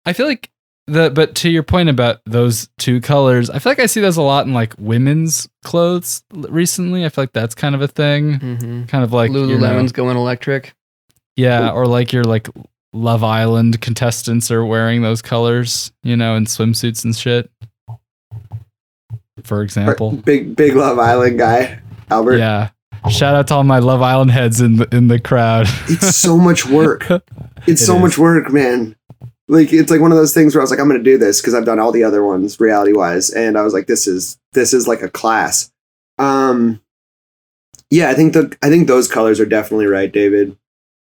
I feel like the but to your point about those two colors, I feel like I see those a lot in like women's clothes recently. I feel like that's kind of a thing. mhm. Kind of like you know- Lululemon's going electric. yeah, or like your like Love Island contestants are wearing those colors, you know, in swimsuits and shit. For example, Big Big Love Island guy, Albert. yeah. Shout out to all my Love Island heads in the in the crowd. It's so much work. [LAUGHS] It's It so is. much work, man. Like it's like one of those things where I was like, I'm gonna do this because I've done all the other ones reality wise, and I was like, this is this is like a class. Um, yeah, I think the I think those colors are definitely right, David.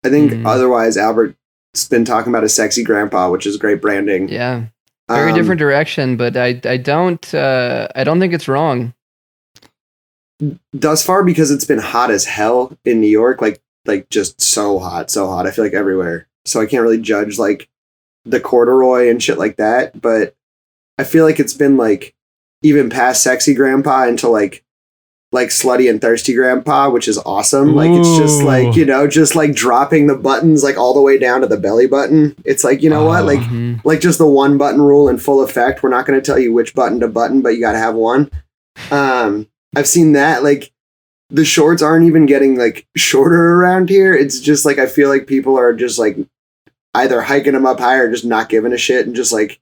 I think Mhm. otherwise Albert's been talking about a sexy grandpa, which is great branding. Yeah, very Um, different direction, but I I don't uh, I don't think it's wrong. thus far because it's been hot as hell in New York, like like just so hot, so hot. I feel like everywhere. So I can't really judge like the corduroy and shit like that, but I feel like it's been like even past sexy grandpa into like like slutty and thirsty grandpa, which is awesome. Like it's just like, you know, just like dropping the buttons like all the way down to the belly button. It's like, you know what? Oh. Like Mhm. like just the one button rule in full effect. We're not going to tell you which button to button, but you got to have one. Um, I've seen that. Like the shorts aren't even getting like shorter around here. It's just like I feel like people are just like either hiking them up higher or just not giving a shit and just like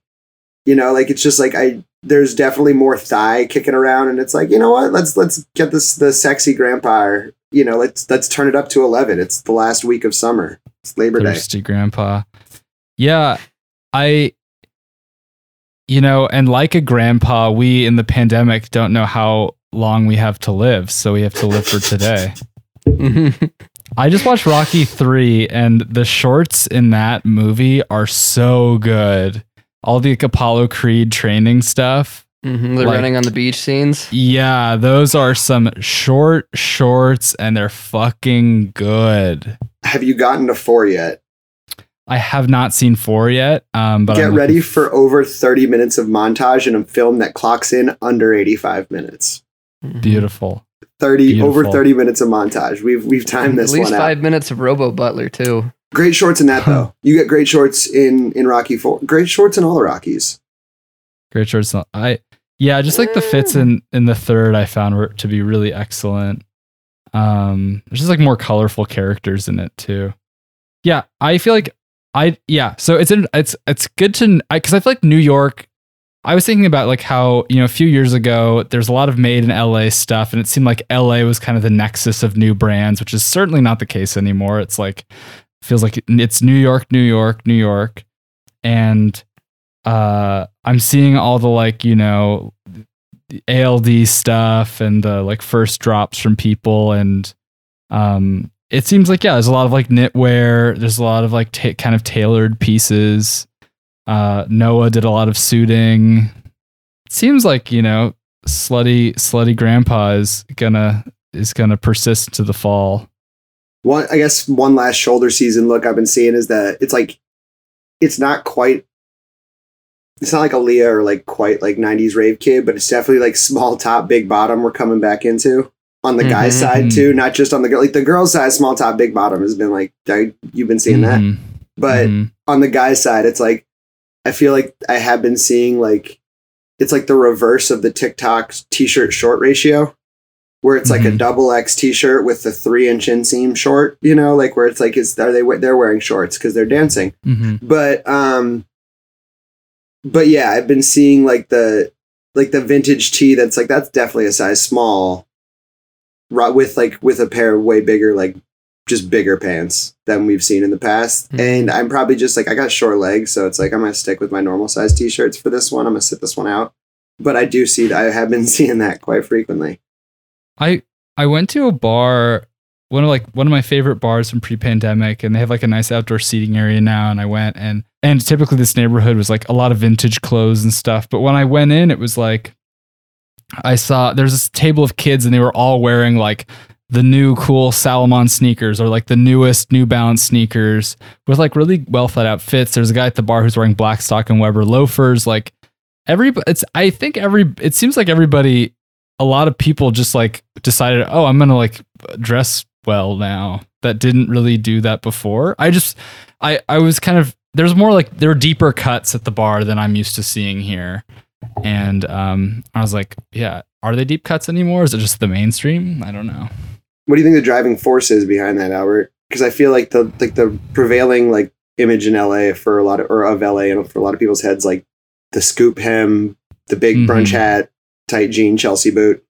you know like it's just like I there's definitely more thigh kicking around and it's like you know what? Let's let's get this the sexy grandpa or, you know let's let's turn it up to 11 it's the last week of summer. It's labor day. Thirsty grandpa. Yeah i you know and like a grandpa we in the pandemic don't know how long we have to live so we have to live for today. [LAUGHS] i just watched rocky 3 and the shorts in that movie are so good. All the like, apollo creed training stuff. Mhm, They're Like- running on the beach scenes. yeah those are some short shorts and they're fucking good. Have you gotten to four yet? I have not seen four yet um but get I'm ready looking for over 30 minutes of montage in a film that clocks in under 85 minutes. Beautiful 30 over 30 minutes of montage we've we've timed this At this least one out five minutes of Robo Butler too. Great shorts in that though. You get great shorts in in Rocky Four. Great shorts in all the Rockies. Great shorts. I yeah, just like the fits in in the third, I found were to be really excellent. Um, there's just like more colorful characters in it too. Yeah, I feel like I yeah. So it's in, it's it's good to because I, I feel like New York. I was thinking about like how you know a few years ago there's a lot of made in LA stuff, and it seemed like LA was kind of the nexus of new brands, which is certainly not the case anymore. It's like feels like it's New York, New York, New York, and uh, I'm seeing all the like you know ALD stuff and the like first drops from people. And um it seems like yeah there's a lot of like knitwear. There's a lot of like ta- kind of tailored pieces uh Noah did a lot of suiting it seems like you know slutty slutty grandpa is gonna is gonna persist to the fall One, I guess, one last shoulder season look I've been seeing is that it's like, it's not quite. It's not like a Leah or like quite like '90s rave kid, but it's definitely like small top, big bottom. We're coming back into on the guy's Mhm, side mhm. too, not just on the girl. Like the girl's side, small top, big bottom has been like I- you've been seeing that, Mhm, but mhm. on the guy's side, it's like I feel like I have been seeing like it's like the reverse of the TikTok t-shirt short ratio, where it's like a Mhm. double X t-shirt with the three inch inseam short, you know, like where it's like is are they they're wearing shorts because they're dancing, Mhm. but um, but yeah, I've been seeing like the like the vintage tee that's like that's definitely a size small, with like with a pair of way bigger like just bigger pants than we've seen in the past. Mhm. And I'm probably just like I got short legs, so it's like I'm gonna stick with my normal size t-shirts for this one. I'm gonna sit this one out. But I do see I have been [LAUGHS] seeing that quite frequently. I I went to a bar, one of like one of my favorite bars from pre-pandemic, and they have like a nice outdoor seating area now. And I went and and typically this neighborhood was like a lot of vintage clothes and stuff. But when I went in, it was like I saw there's this table of kids and they were all wearing like the new cool Salomon sneakers or like the newest New Balance sneakers with like really well thought out fits. There's a guy at the bar who's wearing Blackstock and Weber loafers. Like every, it's I think every it seems like everybody, a lot of people just like decided, oh, I'm gonna like dress well now. That didn't really do that before. I just, I I was kind of there's more like there were deeper cuts at the bar than I'm used to seeing here. And um, I was like, yeah, are they deep cuts anymore? Is it just the mainstream? I don't know. What do you think the driving force is behind that, Albert? Because I feel like the like the prevailing like image in LA for a lot of or of LA and for a lot of people's heads like the scoop hem, the big brunch Mhm. hat, tight jean Chelsea boot.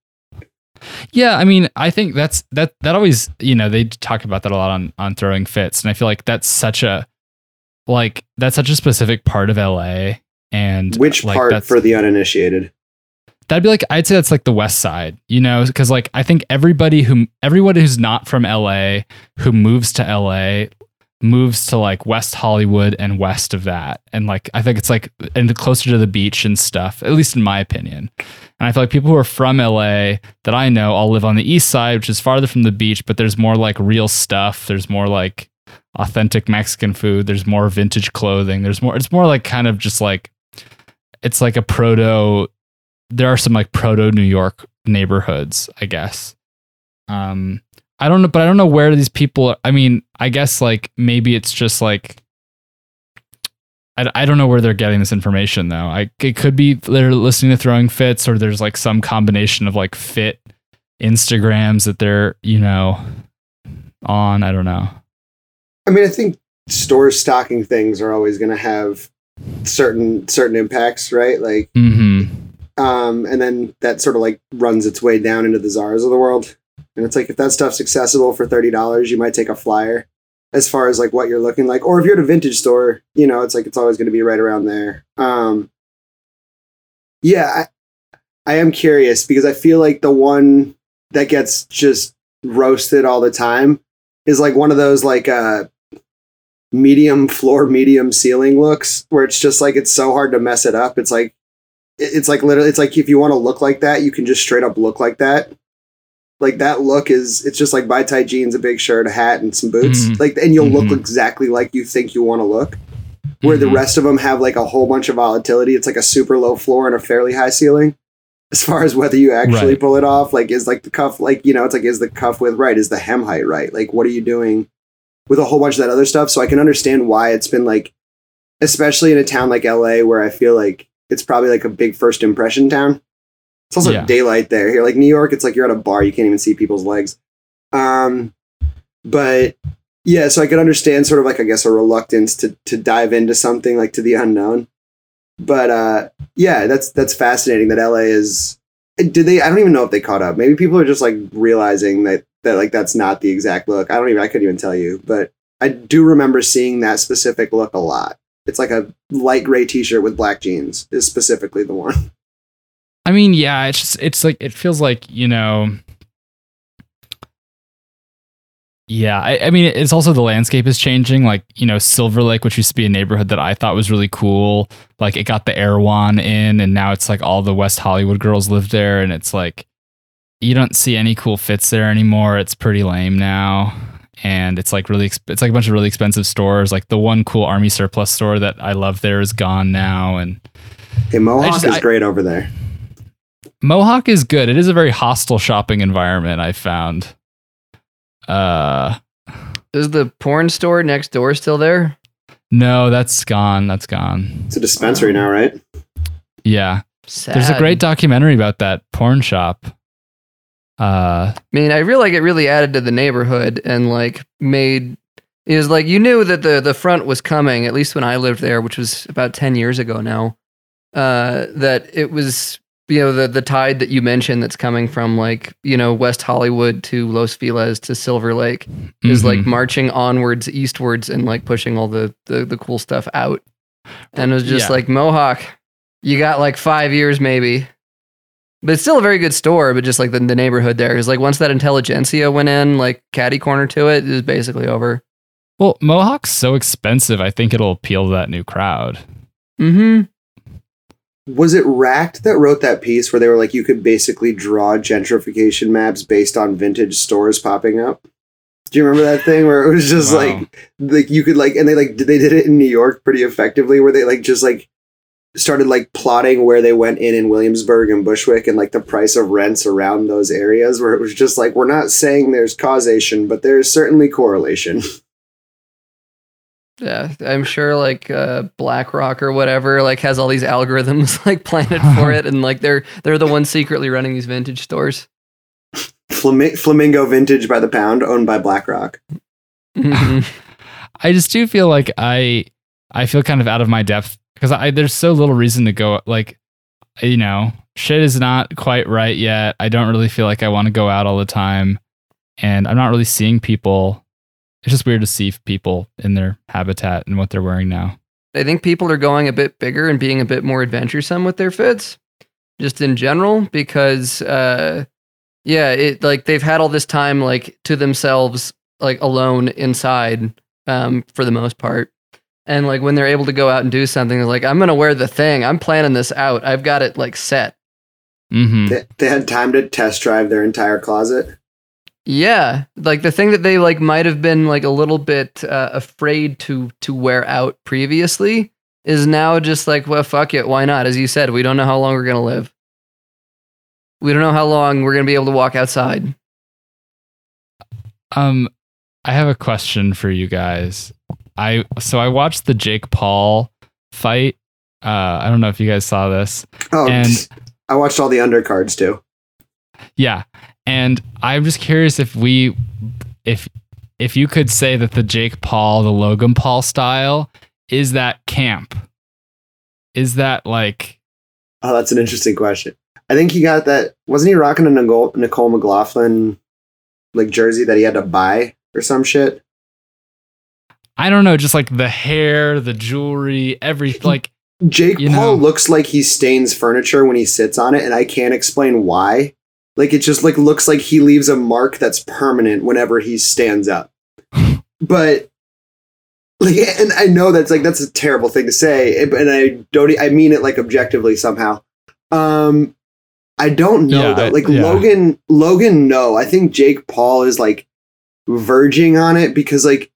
Yeah, I mean, I think that's that that always, you know, they talk about that a lot on on throwing fits, and I feel like that's such a like that's such a specific part of LA. And Which like, part for the uninitiated? That'd be like I'd say that's like the West Side, you know, because like I think everybody who everybody who's not from LA who moves to LA moves to like West Hollywood and west of that, and like I think it's like and closer to the beach and stuff, at least in my opinion. And I feel like people who are from LA that I know all live on the east side, which is farther from the beach, but there's more like real stuff. There's more like authentic Mexican food. There's more vintage clothing. There's more. It's more like kind of just like it's like a proto there are some like proto New York neighborhoods, I guess. Um, I don't know, but I don't know where these people. I mean, I guess like maybe it's just like I, I don't know where they're getting this information though. I it could be they're listening to Throwing Fits, or there's like some combination of like fit Instagrams that they're you know on. I don't know. I mean, I think stores stocking things are always going to have certain certain impacts, right? Like, hmm um, and then that sort of like runs its way down into the Zaras of the world. And it's like if that stuff's accessible for thirty dollars, you might take a flyer. As far as like what you're looking like, or if you're at a vintage store, you know, it's like it's always going to be right around there. Um, yeah, I, I am curious because I feel like the one that gets just roasted all the time is like one of those like uh medium floor, medium ceiling looks where it's just like it's so hard to mess it up. It's like it's like literally it's like if you want to look like that, you can just straight up look like that. Like that look is it's just like buy tight jeans, a big shirt, a hat, and some boots. Mhm. Like and you'll look Mhm. exactly like you think you want to look. Where the Mhm. rest of them have like a whole bunch of volatility. It's like a super low floor and a fairly high ceiling. As far as whether you actually Right. pull it off, like is like the cuff like you know, it's like is the cuff width right? Is the hem height right? Like what are you doing? with a whole bunch of that other stuff. So I can understand why it's been like, especially in a town like LA where I feel like it's probably like a big first impression town. It's also Yeah. daylight there. Here, like New York, it's like you're at a bar, you can't even see people's legs. Um, but yeah, so I could understand sort of like I guess a reluctance to to dive into something like to the unknown. But uh, yeah, that's that's fascinating that LA is. Did they? I don't even know if they caught up. Maybe people are just like realizing that that like that's not the exact look. I don't even. I couldn't even tell you. But I do remember seeing that specific look a lot. It's like a light gray T-shirt with black jeans. Is specifically the one. [LAUGHS] I mean, yeah, it's just it's like it feels like you know. Yeah, I, I mean, it's also the landscape is changing. Like you know, Silver Lake, which used to be a neighborhood that I thought was really cool, like it got the Erewhon in, and now it's like all the West Hollywood girls live there, and it's like you don't see any cool fits there anymore. It's pretty lame now, and it's like really, exp- it's like a bunch of really expensive stores. Like the one cool army surplus store that I love there is gone now, and Hey, Mohawk just- is I- great over there. Mohawk is good. It is a very hostile shopping environment. I found. Uh, Is the porn store next door still there? no, that's gone. That's gone. It's a dispensary now, right? Yeah, Sad. there's a great documentary about that porn shop. Uh, I mean, I feel like it really added to the neighborhood and like made it was like you knew that the the front was coming. At least when I lived there, which was about ten years ago now. Uh, that it was you know the the tide that you mentioned that's coming from like you know West Hollywood to Los Feliz to Silver Lake is like mhm. marching onwards eastwards and like pushing all the the, the cool stuff out. And it was just Yeah. like Mohawk, you got like five years maybe. But it's still a very good store, but just like the, the neighborhood there is like once that intelligentsia went in, like caddy corner to it, it was basically over. well, Mohawk's so expensive. I think it'll appeal to that new crowd. Mm-hmm. Was it Racked that wrote that piece where they were like, you could basically draw gentrification maps based on vintage stores popping up? Do you remember that thing where it was just Wow. like, like you could like, and they like, they did it in New York pretty effectively, where they like just like started like plotting where they went in in Williamsburg and Bushwick and like the price of rents around those areas, where it was just like, we're not saying there's causation, but there's certainly correlation. [LAUGHS] Yeah, I'm sure like uh, BlackRock or whatever like has all these algorithms [LAUGHS] like planted for it, and like they're they're the ones secretly running these vintage stores. Flam- Flamingo Vintage by the pound, owned by BlackRock. Mhm. [LAUGHS] I just do feel like I I feel kind of out of my depth because I there's so little reason to go like you know shit is not quite right yet. I don't really feel like I want to go out all the time, and I'm not really seeing people. It's just weird to see people in their habitat and what they're wearing now. I think people are going a bit bigger and being a bit more adventuresome with their fits, just in general, because uh, yeah, it like they've had all this time like to themselves, like alone inside, um, for the most part. And like when they're able to go out and do something, they're like, I'm gonna wear the thing. I'm planning this out. I've got it like set. hmm They, they had time to test drive their entire closet. Yeah, like the thing that they like might have been like a little bit uh, afraid to to wear out previously is now just like, well, fuck it, why not? As you said, we don't know how long we're gonna live. We don't know how long we're gonna be able to walk outside. Um, I have a question for you guys. I so I watched the Jake Paul fight. Uh, I don't know if you guys saw this. Oh, And- I watched all the undercards too. Yeah. And I'm just curious if we if if you could say that the Jake Paul, the Logan Paul style, is that camp? Is that like Oh, that's an interesting question. I think he got that. Wasn't he rocking a Nicole, Nicole McLaughlin like jersey that he had to buy or some shit? I don't know, just like the hair, the jewelry, everything. like Jake Paul know- looks like he stains furniture when he sits on it, and I can't explain why. Like it just like looks like he leaves a mark that's permanent whenever he stands up. [LAUGHS] but like, and I know that's like that's a terrible thing to say, and I don't. I mean it like objectively somehow. Um, I don't know Yeah, though. I- Like yeah. Logan, Logan, no. I think Jake Paul is like verging on it because like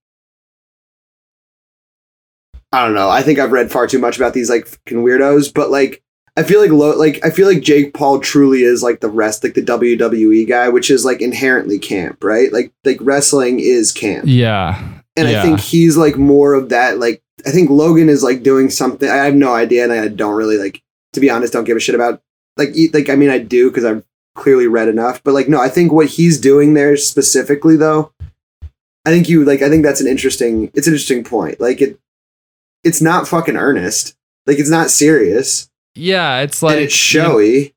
I don't know. I think I've read far too much about these like fucking weirdos, but like I feel like lo- like I feel like Jake Paul truly is like the rest like the WWE guy, which is like inherently camp, right? Like like wrestling is camp. yeah. and I think he's like more of that. Like I think Logan is like doing something. I have no idea, and I don't really like. To be honest, don't give a shit about like e- like I mean I do because I've clearly read enough, but like no, I think what he's doing there specifically though, I think you like I think that's an interesting. It's an interesting point. Like it, it's not fucking earnest. Like it's not serious Yeah, it's like and it's you know, showy.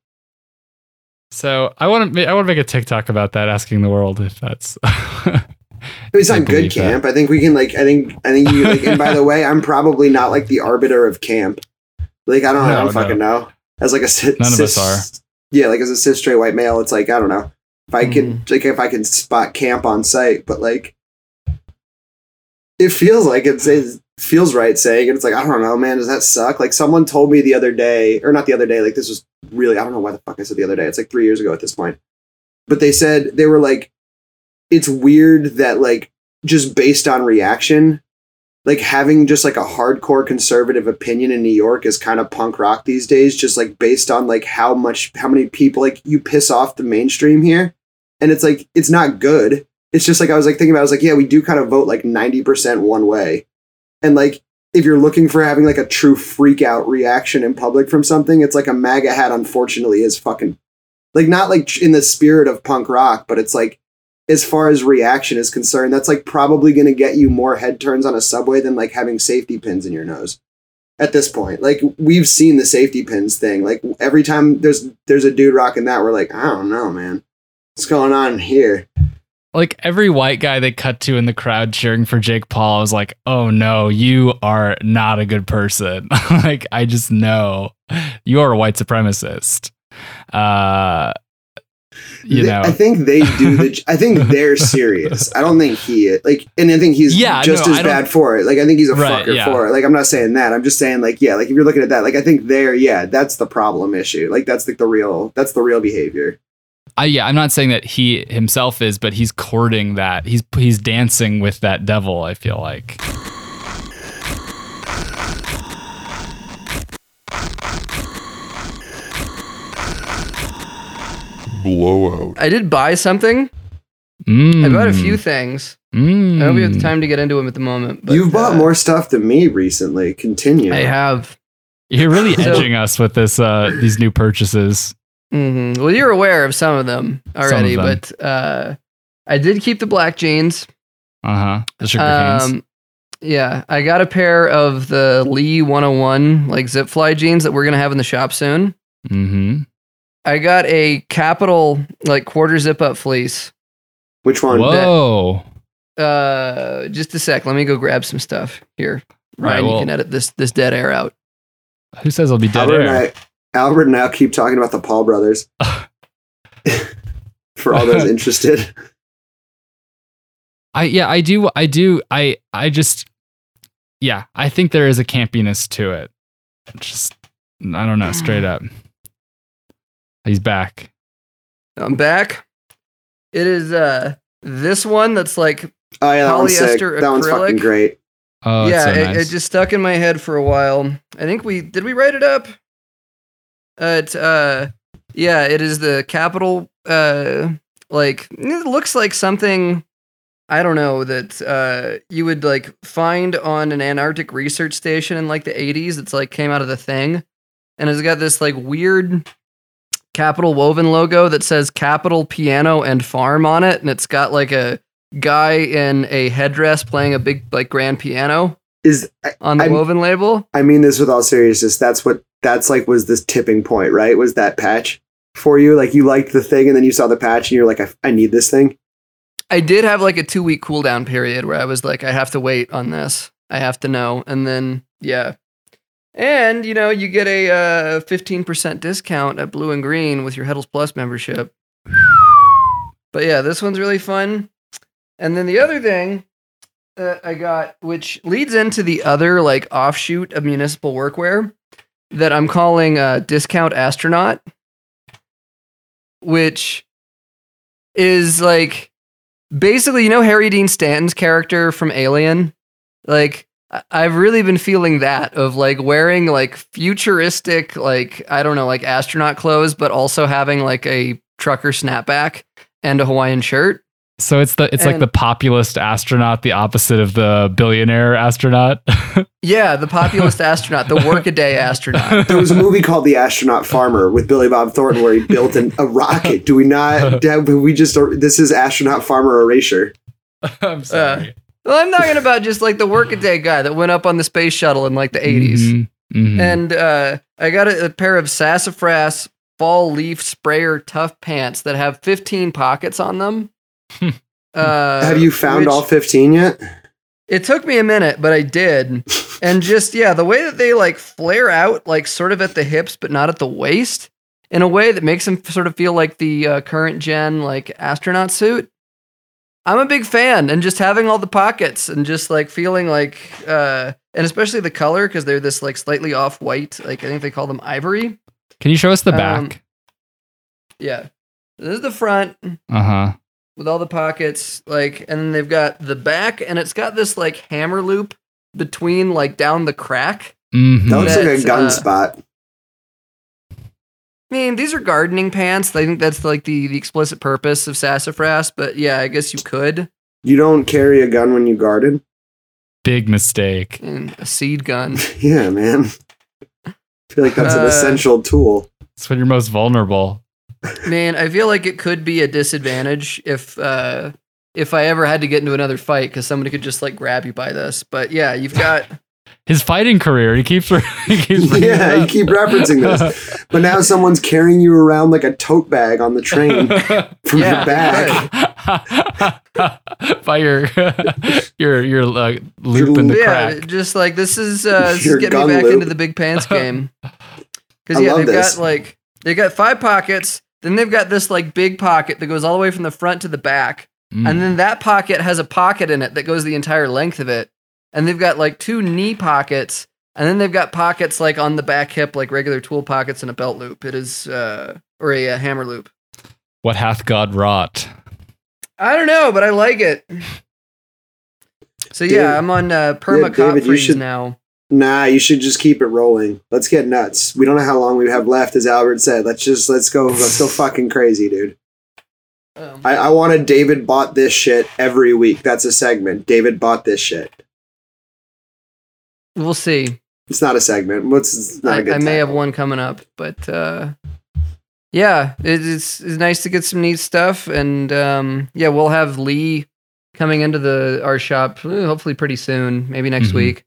so I want to I want to make a TikTok about that, asking the world if that's. [LAUGHS] It's I not good believe that. camp. I think we can like. I think. I think you like. And by the way, I'm probably not like the arbiter of camp. Like I don't. I don't no. fucking know. As like a cis, None of us are. Yeah, like as a cis straight white male, it's like I don't know if I can Mm-hmm. like if I can spot camp on site, but like it feels like it's it feels right saying it. It's like I don't know, man. Does that suck? Like someone told me the other day, or not the other day. Like this was really I don't know why the fuck I said the other day. It's like three years ago at this point. But they said they were like, it's weird that like just based on reaction, like having just like a hardcore conservative opinion in New York is kind of punk rock these days, just like based on like how much how many people like you piss off the mainstream here. And it's like it's not good. It's just like I was like thinking about I was like, yeah, we do kind of vote like 90% one way. And like if you're looking for having like a true freak out reaction in public from something, it's like a MAGA hat unfortunately is fucking like not like in the spirit of punk rock, but it's like as far as reaction is concerned, that's like probably going to get you more head turns on a subway than like having safety pins in your nose. At this point, like we've seen the safety pins thing. Like every time there's there's a dude rocking that, we're like, I don't know, man, what's going on here? Like every white guy they cut to in the crowd cheering for Jake Paul was like, "Oh no, you are not a good person." [LAUGHS] like I just know you are a white supremacist. Uh you They- know. I think they [LAUGHS] do the. I think they're serious. I don't think he is. Like, and I think he's Yeah, just no, as bad for it. Like, I think he's a Right, fucker yeah. for it. Like, I'm not saying that. I'm just saying, like, yeah, like if you're looking at that, like, I think they're, yeah, that's the problem issue. Like, that's like the real, that's the real behavior. I, yeah, I'm not saying that he himself is, but he's courting that. He's he's dancing with that devil, I feel like. Blowout. I did buy something. Mm. I bought a few things. Mm. I don't have the time to get into them at the moment. But, You've bought uh, more stuff than me recently. Continue. I have. You're really So- edging us with this uh these new purchases. Hmm Well, you're aware of some of them already, them. but uh, I did keep the black jeans. Uh-huh. The sugar canes. Um, yeah, I got a pair of the Lee 101 like zip fly jeans that we're gonna have in the shop soon. Mm-hmm. I got a Kapital like quarter zip up fleece. Which one? Whoa. Uh, just a sec. Let me go grab some stuff here. Right, Ryan, well- you can edit this this dead air out. Who says I'll be dead Albert and air? I, Albert and I keep talking about the Paul brothers. [LAUGHS] For all those [LAUGHS] interested, I yeah, I do I do I I just yeah, I think there is a campiness to it. Just I don't know, straight up. He's back. I'm back. It is uh this one that's like oh yeah, that one's sick. Polyester That one's fucking acrylic. great. Oh, yeah, it's so it, it just stuck in my head for a while. I think we did we write it up. Uh, it uh, yeah, it is the Kapital. Uh, like it looks like something. I don't know that uh you would like find on an Antarctic research station in like the 80s. It's like came out of the thing, and it's got this like weird Kapital woven logo that says capital piano and farm on it, and it's got like a guy in a headdress playing a big like grand piano Is on the I'm- woven label. I mean this with all seriousness. That's what that's like was this tipping point, right? Was that patch for you? Like you liked the thing and then you saw the patch and you're like, I, I need this thing. I did have like a two week cooldown period where I was like, I have to wait on this. I have to know. And then, yeah. And, you know, you get a uh, 15% discount at Blue in Green with your Heddels Plus membership. But yeah, this one's really fun. And then the other thing that I got, which leads into the other like offshoot of municipal workwear that I'm calling uh, Discount Astronaut, which is like basically, you know, Harry Dean Stanton's character from Alien? Like, I've really been feeling that of like wearing like futuristic, like, I don't know, like astronaut clothes, but also having like a trucker snapback and a Hawaiian shirt. So it's the it's like the populist astronaut, the opposite of the billionaire astronaut. [LAUGHS] Yeah, the populist astronaut, the workaday [LAUGHS] astronaut. There was a movie called The Astronaut Farmer with Billy Bob Thornton where he built an, a rocket. Do we not? [LAUGHS] Have we just? This is Astronaut Farmer Erasure. I'm sorry. Well, I'm talking about just like the workaday guy that went up on the space shuttle in like the 80s. Mhm, mhm. And uh, I got a, a pair of sassafras fall leaf sprayer tough pants that have 15 pockets on them. [LAUGHS] uh, Have you found which- all fifteen yet? It took me a minute, but I did. and just, yeah, the way that they like flare out, like sort of at the hips, but not at the waist, in a way that makes them sort of feel like the uh, current gen, like astronaut suit. I'm a big fan, and just having all the pockets and just like feeling like, uh, and especially the color because they're this like slightly off white, like I think they call them ivory. Can you show us the um, back? Yeah. This is the front Uh huh. With all the pockets, like, and then they've got the back, and it's got this like hammer loop between like down the crack. Mm-hmm. That looks like a gun uh, spot. I mean, these are gardening pants. I think that's like the, the explicit purpose of sassafras, but yeah, I guess you could. You don't carry a gun when you garden. Big mistake. And a seed gun. [LAUGHS] Yeah, man. I feel like that's an Uh, essential tool. It's when you're most vulnerable. Man, I feel like it could be a disadvantage if uh if I ever had to get into another fight because somebody could just like grab you by this. But yeah, you've got [LAUGHS] His fighting career. He keeps. [LAUGHS] He keeps bringing it Yeah, you keep referencing this. [LAUGHS] But now someone's carrying you around like a tote bag on the train from Yeah, your back. by your your your uh, loop in the yeah, crack. just like this is uh this is getting me back loop. into the big pants game. Because yeah, love they've this. got like they've got five pockets. Then they've got this like big pocket that goes all the way from the front to the back. Mm. And then that pocket has a pocket in it that goes the entire length of it. And they've got like two knee pockets. And then they've got pockets like on the back hip, like regular tool pockets and a belt loop. It is, uh, or a, uh hammer loop. what hath God wrought? I don't know, but I like it. So yeah, David- I'm on uh, perma Yeah, David, you freeze should- now. Nah, you should just keep it rolling. Let's get nuts. We don't know how long we have left, as Albert said. Let's just let's go. Let's go fucking crazy, dude. Um, I, I wanted David bought this shit every week. That's a segment. David bought this shit. we'll see. It's not a segment. What's it's not a I, good I may have one coming up, but uh, yeah, it, it's it's nice to get some neat stuff, and um, yeah, we'll have Lee coming into the our shop hopefully pretty soon, maybe next Mhm. week.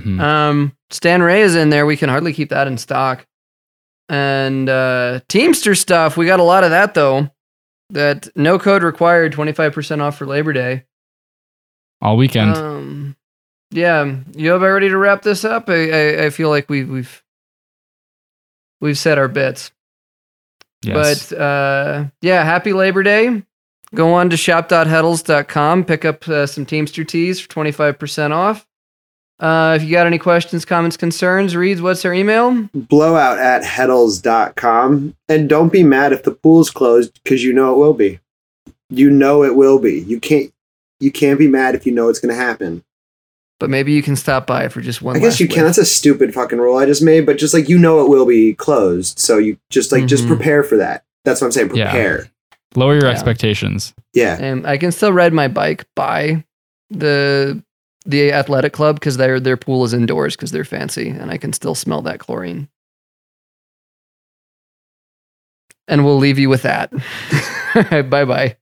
Mhm. Um, Stan Ray is in there. We can hardly keep that in stock, and uh, Teamster stuff. We got a lot of that though. That no code required, twenty five percent off for Labor Day. All weekend. Um, yeah, you about ready to wrap this up? I, I, I feel like we've we've we've said our bits. yes. But uh, yeah, happy Labor Day. Go on to shop.heddels.com, pick up uh, some Teamster tees for 25% off. Uh, if you got any questions, comments, concerns, Reeds, what's our email? blowout at heddels.com. And don't be mad if the pool's closed because you know it will be. You know it will be. You can't you can't be mad if you know it's gonna happen. But maybe you can stop by for just one I guess last you can. lift. That's a stupid fucking rule I just made, but just like you know it will be closed. So you just like just Mhm. prepare for that. That's what I'm saying. Yeah. Prepare. Lower your yeah. expectations. Yeah. And I can still ride my bike by the the athletic club because their their pool is indoors because they're fancy, and I can still smell that chlorine. And we'll leave you with that. [LAUGHS] bye bye.